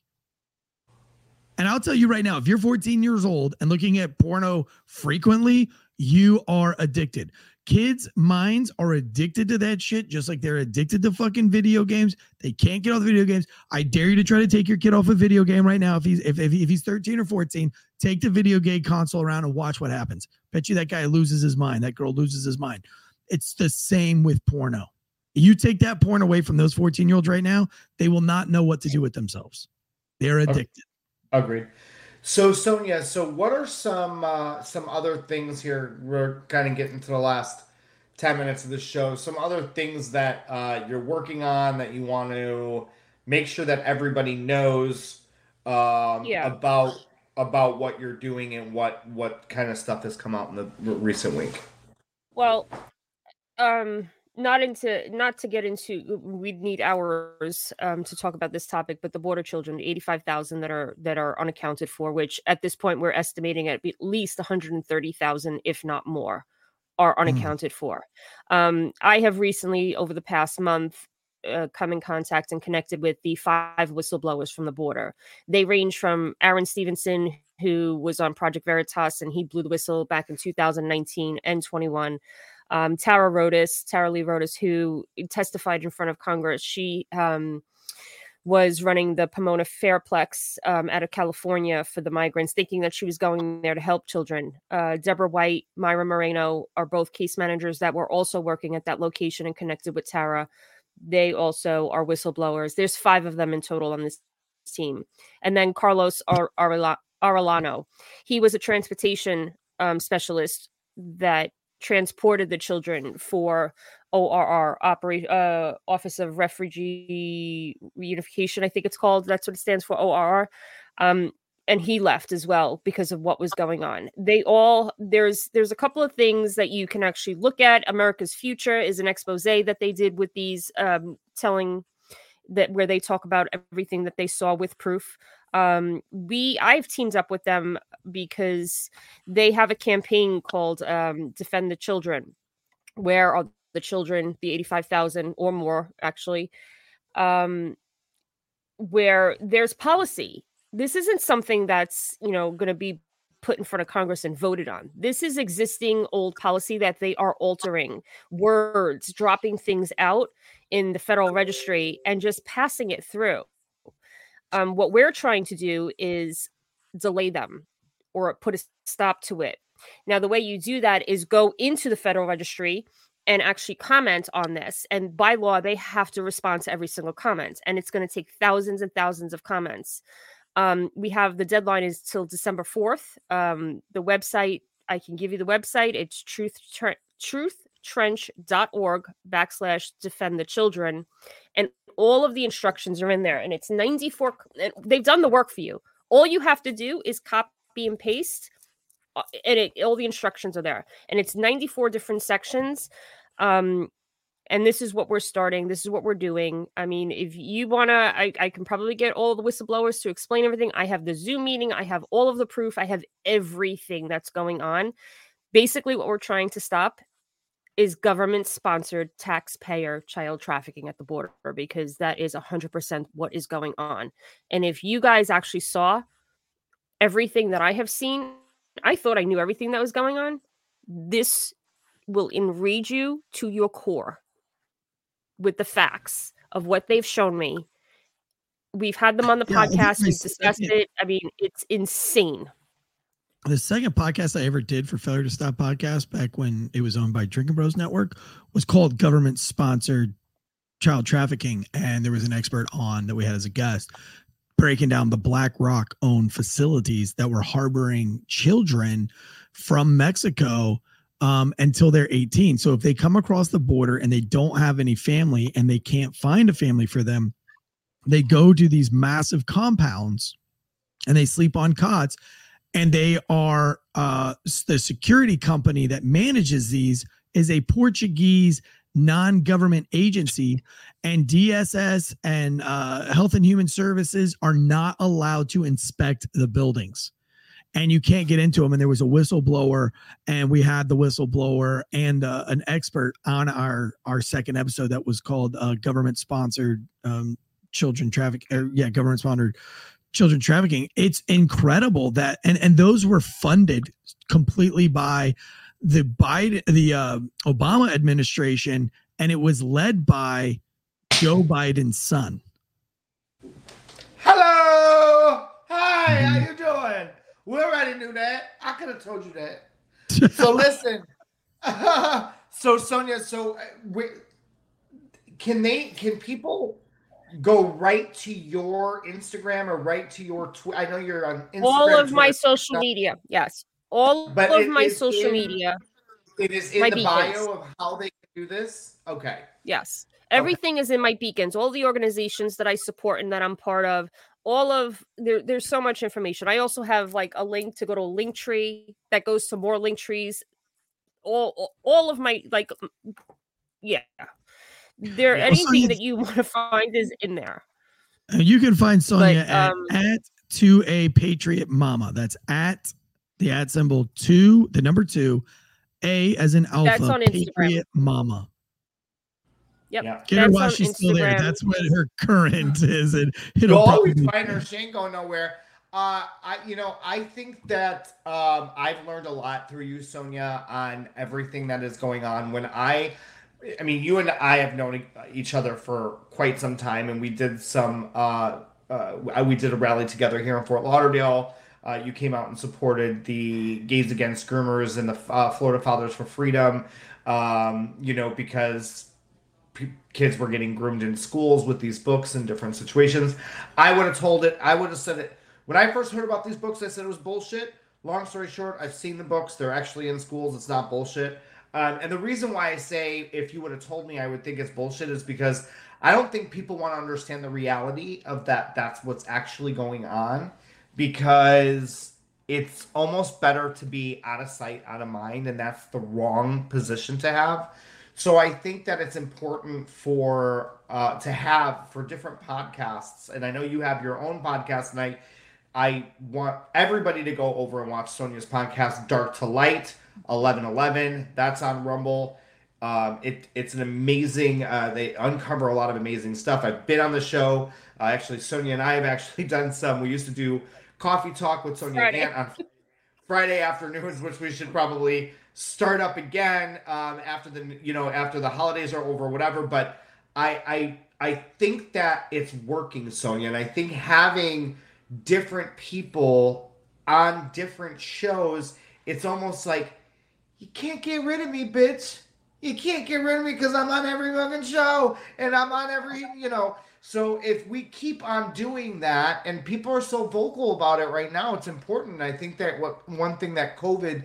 And I'll tell you right now, if you're 14 years old and looking at porno frequently, you are addicted. Kids' minds are addicted to that shit, just like they're addicted to fucking video games. They can't get off the video games. I dare you to try to take your kid off a video game right now. If he's if, if, if he's 13 or 14, take the video game console around and watch what happens. Bet you that guy loses his mind. That girl loses his mind. It's the same with porno. You take that porn away from those 14 year olds right now, they will not know what to do with themselves. They're addicted. Agreed. So Sonya, so what are some uh, some other things here? We're kind of getting to the last ten minutes of the show. Some other things that uh, you're working on that you want to make sure that everybody knows um, yeah. about about what you're doing and what what kind of stuff has come out in the recent week. Well, um, not into not to get into we'd need hours um, to talk about this topic but the border children 85,000 that are that are unaccounted for which at this point we're estimating at least 130,000 if not more are mm. unaccounted mm. for um, i have recently over the past month uh, come in contact and connected with the five whistleblowers from the border they range from aaron stevenson who was on project veritas and he blew the whistle back in 2019 and 21 um, Tara Rodas, Tara Lee Rodas, who testified in front of Congress. She um, was running the Pomona Fairplex um, out of California for the migrants, thinking that she was going there to help children. Uh, Deborah White, Myra Moreno are both case managers that were also working at that location and connected with Tara. They also are whistleblowers. There's five of them in total on this team. And then Carlos Ar- Arellano, he was a transportation um, specialist that transported the children for ORR, operate uh, Office of Refugee Reunification, I think it's called. That's what it stands for, ORR. Um, and he left as well because of what was going on. They all there's there's a couple of things that you can actually look at. America's Future is an expose that they did with these um, telling that where they talk about everything that they saw with proof um, we I've teamed up with them because they have a campaign called um, Defend the Children, where are the children, the 85,000 or more actually, um, where there's policy. This isn't something that's, you know, going to be put in front of Congress and voted on. This is existing old policy that they are altering words, dropping things out in the federal registry and just passing it through. Um, what we're trying to do is delay them or put a stop to it. Now, the way you do that is go into the federal registry and actually comment on this. And by law, they have to respond to every single comment. And it's going to take thousands and thousands of comments. Um, we have the deadline is till December 4th. Um, the website, I can give you the website. It's truth, tre- truthtrench.org backslash defend the children. And all of the instructions are in there and it's 94 they've done the work for you. All you have to do is copy and paste uh, and it, all the instructions are there and it's 94 different sections um and this is what we're starting this is what we're doing. I mean if you want to I, I can probably get all the whistleblowers to explain everything. I have the zoom meeting i have all of the proof i have everything that's going on. Basically what we're trying to stop is government sponsored taxpayer child trafficking at the border because that is 100% what is going on. And if you guys actually saw everything that I have seen, I thought I knew everything that was going on. This will enrage you to your core with the facts of what they've shown me. We've had them on the podcast, we've discussed it. I mean, it's insane the second podcast I ever did for Failure to Stop podcast back when it was owned by Drinking Bros Network was called Government Sponsored Child Trafficking. And there was an expert on that we had as a guest breaking down the BlackRock owned facilities that were harboring children from Mexico um, until they're 18. So if they come across the border and they don't have any family and they can't find a family for them, they go to these massive compounds and they sleep on cots and they are uh, the security company that manages these is a Portuguese non-government agency and dss and uh, health and human services are not allowed to inspect the buildings. And you can't get into them and there was a whistleblower and we had the whistleblower and uh, an expert on our our second episode that was called uh, government sponsored um, children traffic or yeah government sponsored children trafficking it's incredible that and and those were funded completely by the Biden, the uh, Obama administration, and it was led by Joe Biden's son. Hello, hi, how you doing? We already knew that. I could have told you that. So listen, so Sonya, so uh, can they? Can people? Go right to your Instagram or right to your Twitter. I know you're on Instagram. All of Twitter, my social media. Yes all but of my social in, media. It is in the beacons. bio of how they do this. Okay. Yes. Everything okay. is in my beacons. All the organizations that I support and that I'm part of. All of there, there's so much information. I also have like a link to go to a link tree that goes to more link trees. All, all of my like, yeah. There, yeah. anything well, that you want to find is in there. You can find Sonya but, um, at, at 2A Patriot Mama. That's at the ad symbol two, the number two, A as in alpha, That's on Patriot Mama. Yep. Yeah. Get her while she's Instagram. still there. That's what her current is. And it'll You'll always find her. She ain't going nowhere. Uh, I, you know, I think that um, I've learned a lot through you, Sonya, on everything that is going on. When I, I mean, you and I have known each other for quite some time, and we did some, uh, uh, we did a rally together here in Fort Lauderdale uh, you came out and supported the Gays Against Groomers and the uh, Florida Fathers for Freedom, um, you know, because p- kids were getting groomed in schools with these books in different situations. I would have told it, I would have said it. When I first heard about these books, I said it was bullshit. Long story short, I've seen the books. They're actually in schools. It's not bullshit. Um, and the reason why I say if you would have told me I would think it's bullshit is because I don't think people want to understand the reality of that. That's what's actually going on because it's almost better to be out of sight, out of mind, and that's the wrong position to have. So I think that it's important for uh, to have for different podcasts, and I know you have your own podcast, and I I want everybody to go over and watch Sonya's podcast, Dark to Light, eleven eleven. That's on Rumble. Um, it it's an amazing. Uh, they uncover a lot of amazing stuff. I've been on the show. Uh, actually, Sonya and I have actually done some. We used to do Coffee Talk with Sonya Friday. Gant on Friday afternoons, which we should probably start up again um, after the you know after the holidays are over, whatever. But I I I think that it's working, Sonya, and I think having different people on different shows, it's almost like you can't get rid of me, bitch. You can't get rid of me because I'm on every fucking show and I'm on every, you know. So if we keep on doing that, and people are so vocal about it right now, it's important. I think that what one thing that COVID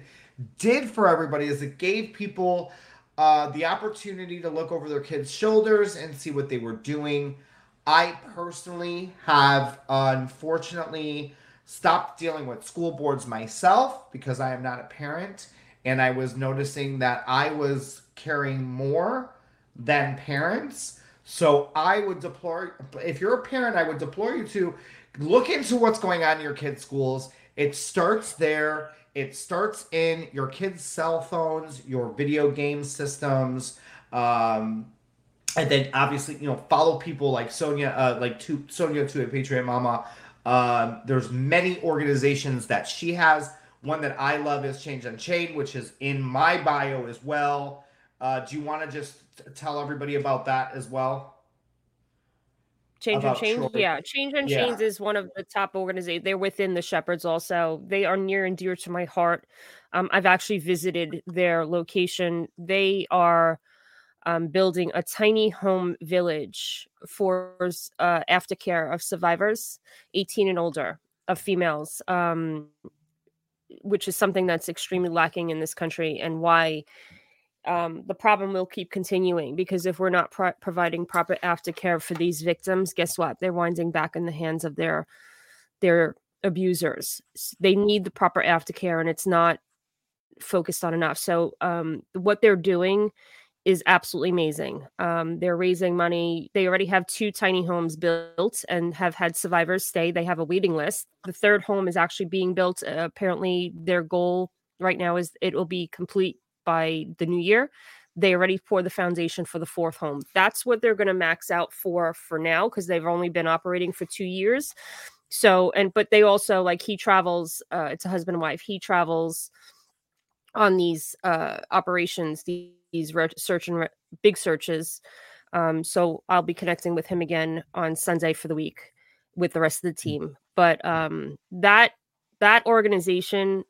did for everybody is it gave people uh, the opportunity to look over their kids' shoulders and see what they were doing. I personally have unfortunately stopped dealing with school boards myself because I am not a parent, and I was noticing that I was caring more than parents so I would deploy, if you're a parent, I would deploy you to look into what's going on in your kids' schools. It starts there. It starts in your kids' cell phones, your video game systems, um, and then obviously you know follow people like Sonya, uh, like to Sonya to a Patriot Mama. Um, there's many organizations that she has. One that I love is Change Unchained, which is in my bio as well. Uh, do you want to just tell everybody about that as well? Change and Troy. yeah. Change and yeah. Chains is one of the top organizations. They're within the Shepherds also. They are near and dear to my heart. Um, I've actually visited their location. They are um, building a tiny home village for uh, aftercare of survivors, 18 and older, of females, um, which is something that's extremely lacking in this country and why um, the problem will keep continuing because if we're not pro- providing proper aftercare for these victims, guess what? They're winding back in the hands of their their abusers. They need the proper aftercare, and it's not focused on enough. So um, what they're doing is absolutely amazing. Um, they're raising money. They already have two tiny homes built and have had survivors stay. They have a waiting list. The third home is actually being built. Uh, apparently, their goal right now is it will be complete by the new year. They already pour the foundation for the fourth home. That's what they're going to max out for for now because they've only been operating for two years. So and but they also like he travels. Uh, it's a husband and wife. He travels on these uh, operations. These these search and re- big searches. Um, so I'll be connecting with him again on Sunday for the week with the rest of the mm. team. But um, that that organization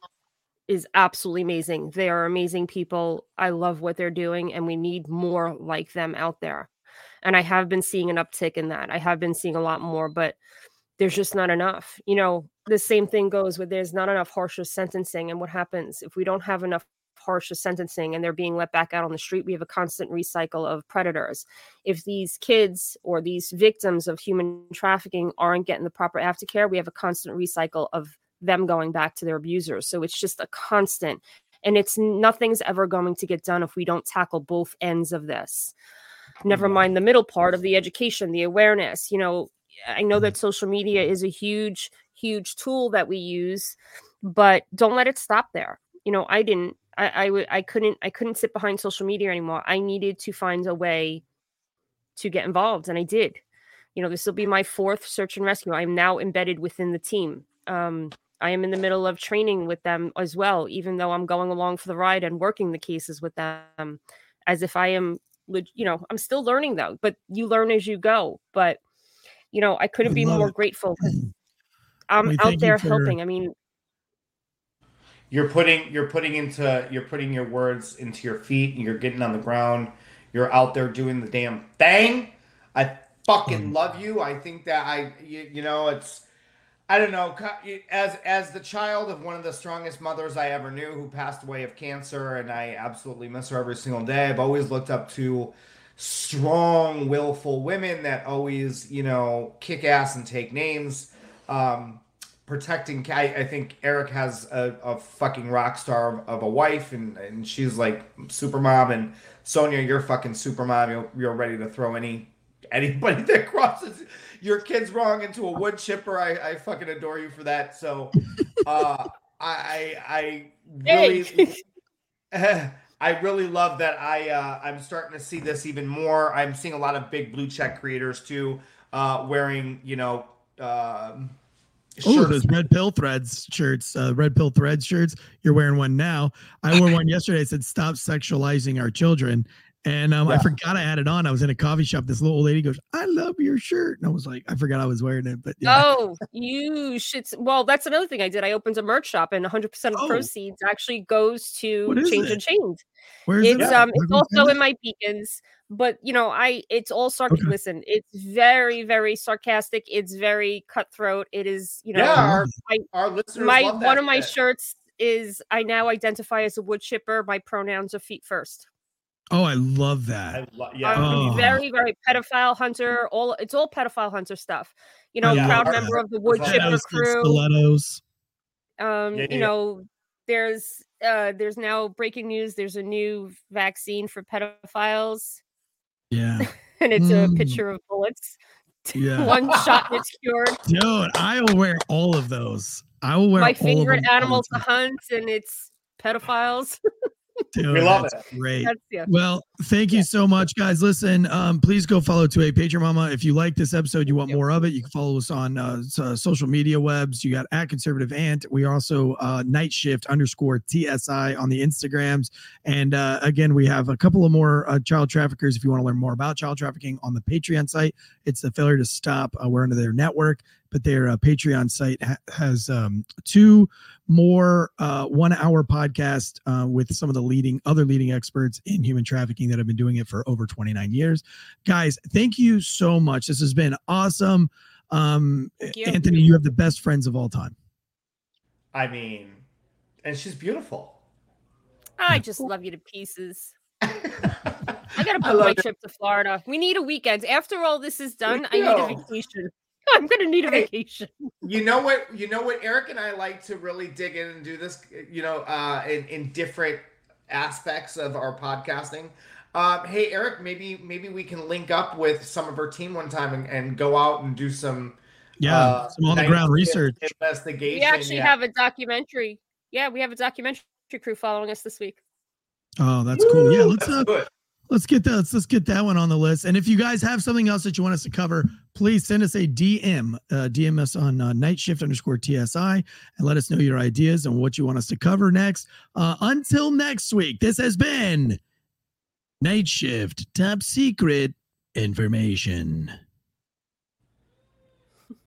is absolutely amazing. They are amazing people. I love what they're doing, and we need more like them out there. And I have been seeing an uptick in that. I have been seeing a lot more, but there's just not enough. You know, the same thing goes with there's not enough harsher sentencing. And what happens if we don't have enough harsher sentencing and they're being let back out on the street, we have a constant recycle of predators. If these kids or these victims of human trafficking aren't getting the proper aftercare, we have a constant recycle of them going back to their abusers. So it's just a constant. And it's nothing's ever going to get done if we don't tackle both ends of this. Never mind the middle part of the education, the awareness. You know, I know that mm-hmm. social media is a huge, huge tool that we use, but don't let it stop there. You know, I didn't I, I w- I couldn't I couldn't sit behind social media anymore. I needed to find a way to get involved, and I did. You know, this will be my fourth search and rescue. I'm now embedded within the team. Um, I am in the middle of training with them as well, even though I'm going along for the ride and working the cases with them, as if I am, you know, I'm still learning though. But you learn as you go. But you know, I couldn't be more it. grateful. I'm out there helping. I mean, you're putting you're putting into you're putting your words into your feet and you're getting on the ground. You're out there doing the damn thing. I fucking mm. love you. I think that i you, you know it's i don't know as as the child of one of the strongest mothers i ever knew who passed away of cancer and i absolutely miss her every single day i've always looked up to strong willful women that always you know kick ass and take names. Um protecting I, I think Eric has a, a fucking rock star of a wife and, and she's like super mom and Sonya you're fucking super mom you're, you're ready to throw any anybody that crosses your kids wrong into a wood chipper. I, I fucking adore you for that. So uh I I really I really love that I uh, I'm starting to see this even more. I'm seeing a lot of big blue check creators too uh wearing you know um Oh, those red pill threads shirts, uh, red pill threads shirts. You're wearing one now. I wore one yesterday. It said "Stop sexualizing our children," and um, yeah. I forgot I had it on. I was in a coffee shop. This little old lady goes, "I love your shirt," and I was like, I forgot I was wearing it. But yeah. oh, you should. Well, that's another thing I did. I opened a merch shop, and 100 percent of the oh. proceeds actually goes to Change it? and Change. Where is it's it? um, it's also in my beacons but you know i it's all sarcastic okay. listen it's very very sarcastic it's very cutthroat it is you know yeah, our, I, our listeners my one of my shirts is i now identify as a wood chipper my pronouns are feet first oh i love that I lo- yeah I'm oh. very very pedophile hunter all it's all pedophile hunter stuff you know yeah. proud member of the wood chipper crew stilettos. um yeah, you know there's uh there's now breaking news there's a new vaccine for pedophiles yeah. and it's mm. a picture of bullets. Yeah. One shot and it's cured. Dude, I will wear all of those. I will wear my favorite animal to hunt, and it's pedophiles. Dude, we love it. Great. Yeah. Well, thank you yeah. so much, guys. Listen, um, please go follow 2A Patriot Mama. If you like this episode, you want yep. more of it, you can follow us on uh, uh, social media webs. You got at conservative ant. We also uh, night shift underscore TSI on the Instagrams. And uh, again, we have a couple of more uh, child traffickers. If you want to learn more about child trafficking on the Patreon site, it's the failure to stop. Uh, we're under their network but their uh, Patreon site ha- has um, two more uh, one hour podcast uh, with some of the leading other leading experts in human trafficking that have been doing it for over 29 years. Guys, thank you so much. This has been awesome. Um, you. Anthony, you have the best friends of all time. I mean, and she's beautiful. I just love you to pieces. I gotta book my it. trip to Florida. We need a weekend. After all this is done, I need a vacation. I'm gonna need a Hey. vacation. You know what? You know what? Eric and I like to really dig in and do this. You know, uh, in in different aspects of our podcasting. Um, hey, Eric, maybe maybe we can link up with some of our team one time and, and go out and do some Yeah, uh, some on the ground research. investigation. We actually yeah. have a documentary. Yeah, we have a documentary crew following us this week. Oh, that's cool. Yeah, let's that's uh, let's get that. Let's, let's get that one on the list. And if you guys have something else that you want us to cover, please send us a DM. Uh, DM us on uh, night shift underscore TSI and let us know your ideas and what you want us to cover next. Uh, until next week, this has been Night Shift Top Secret Information.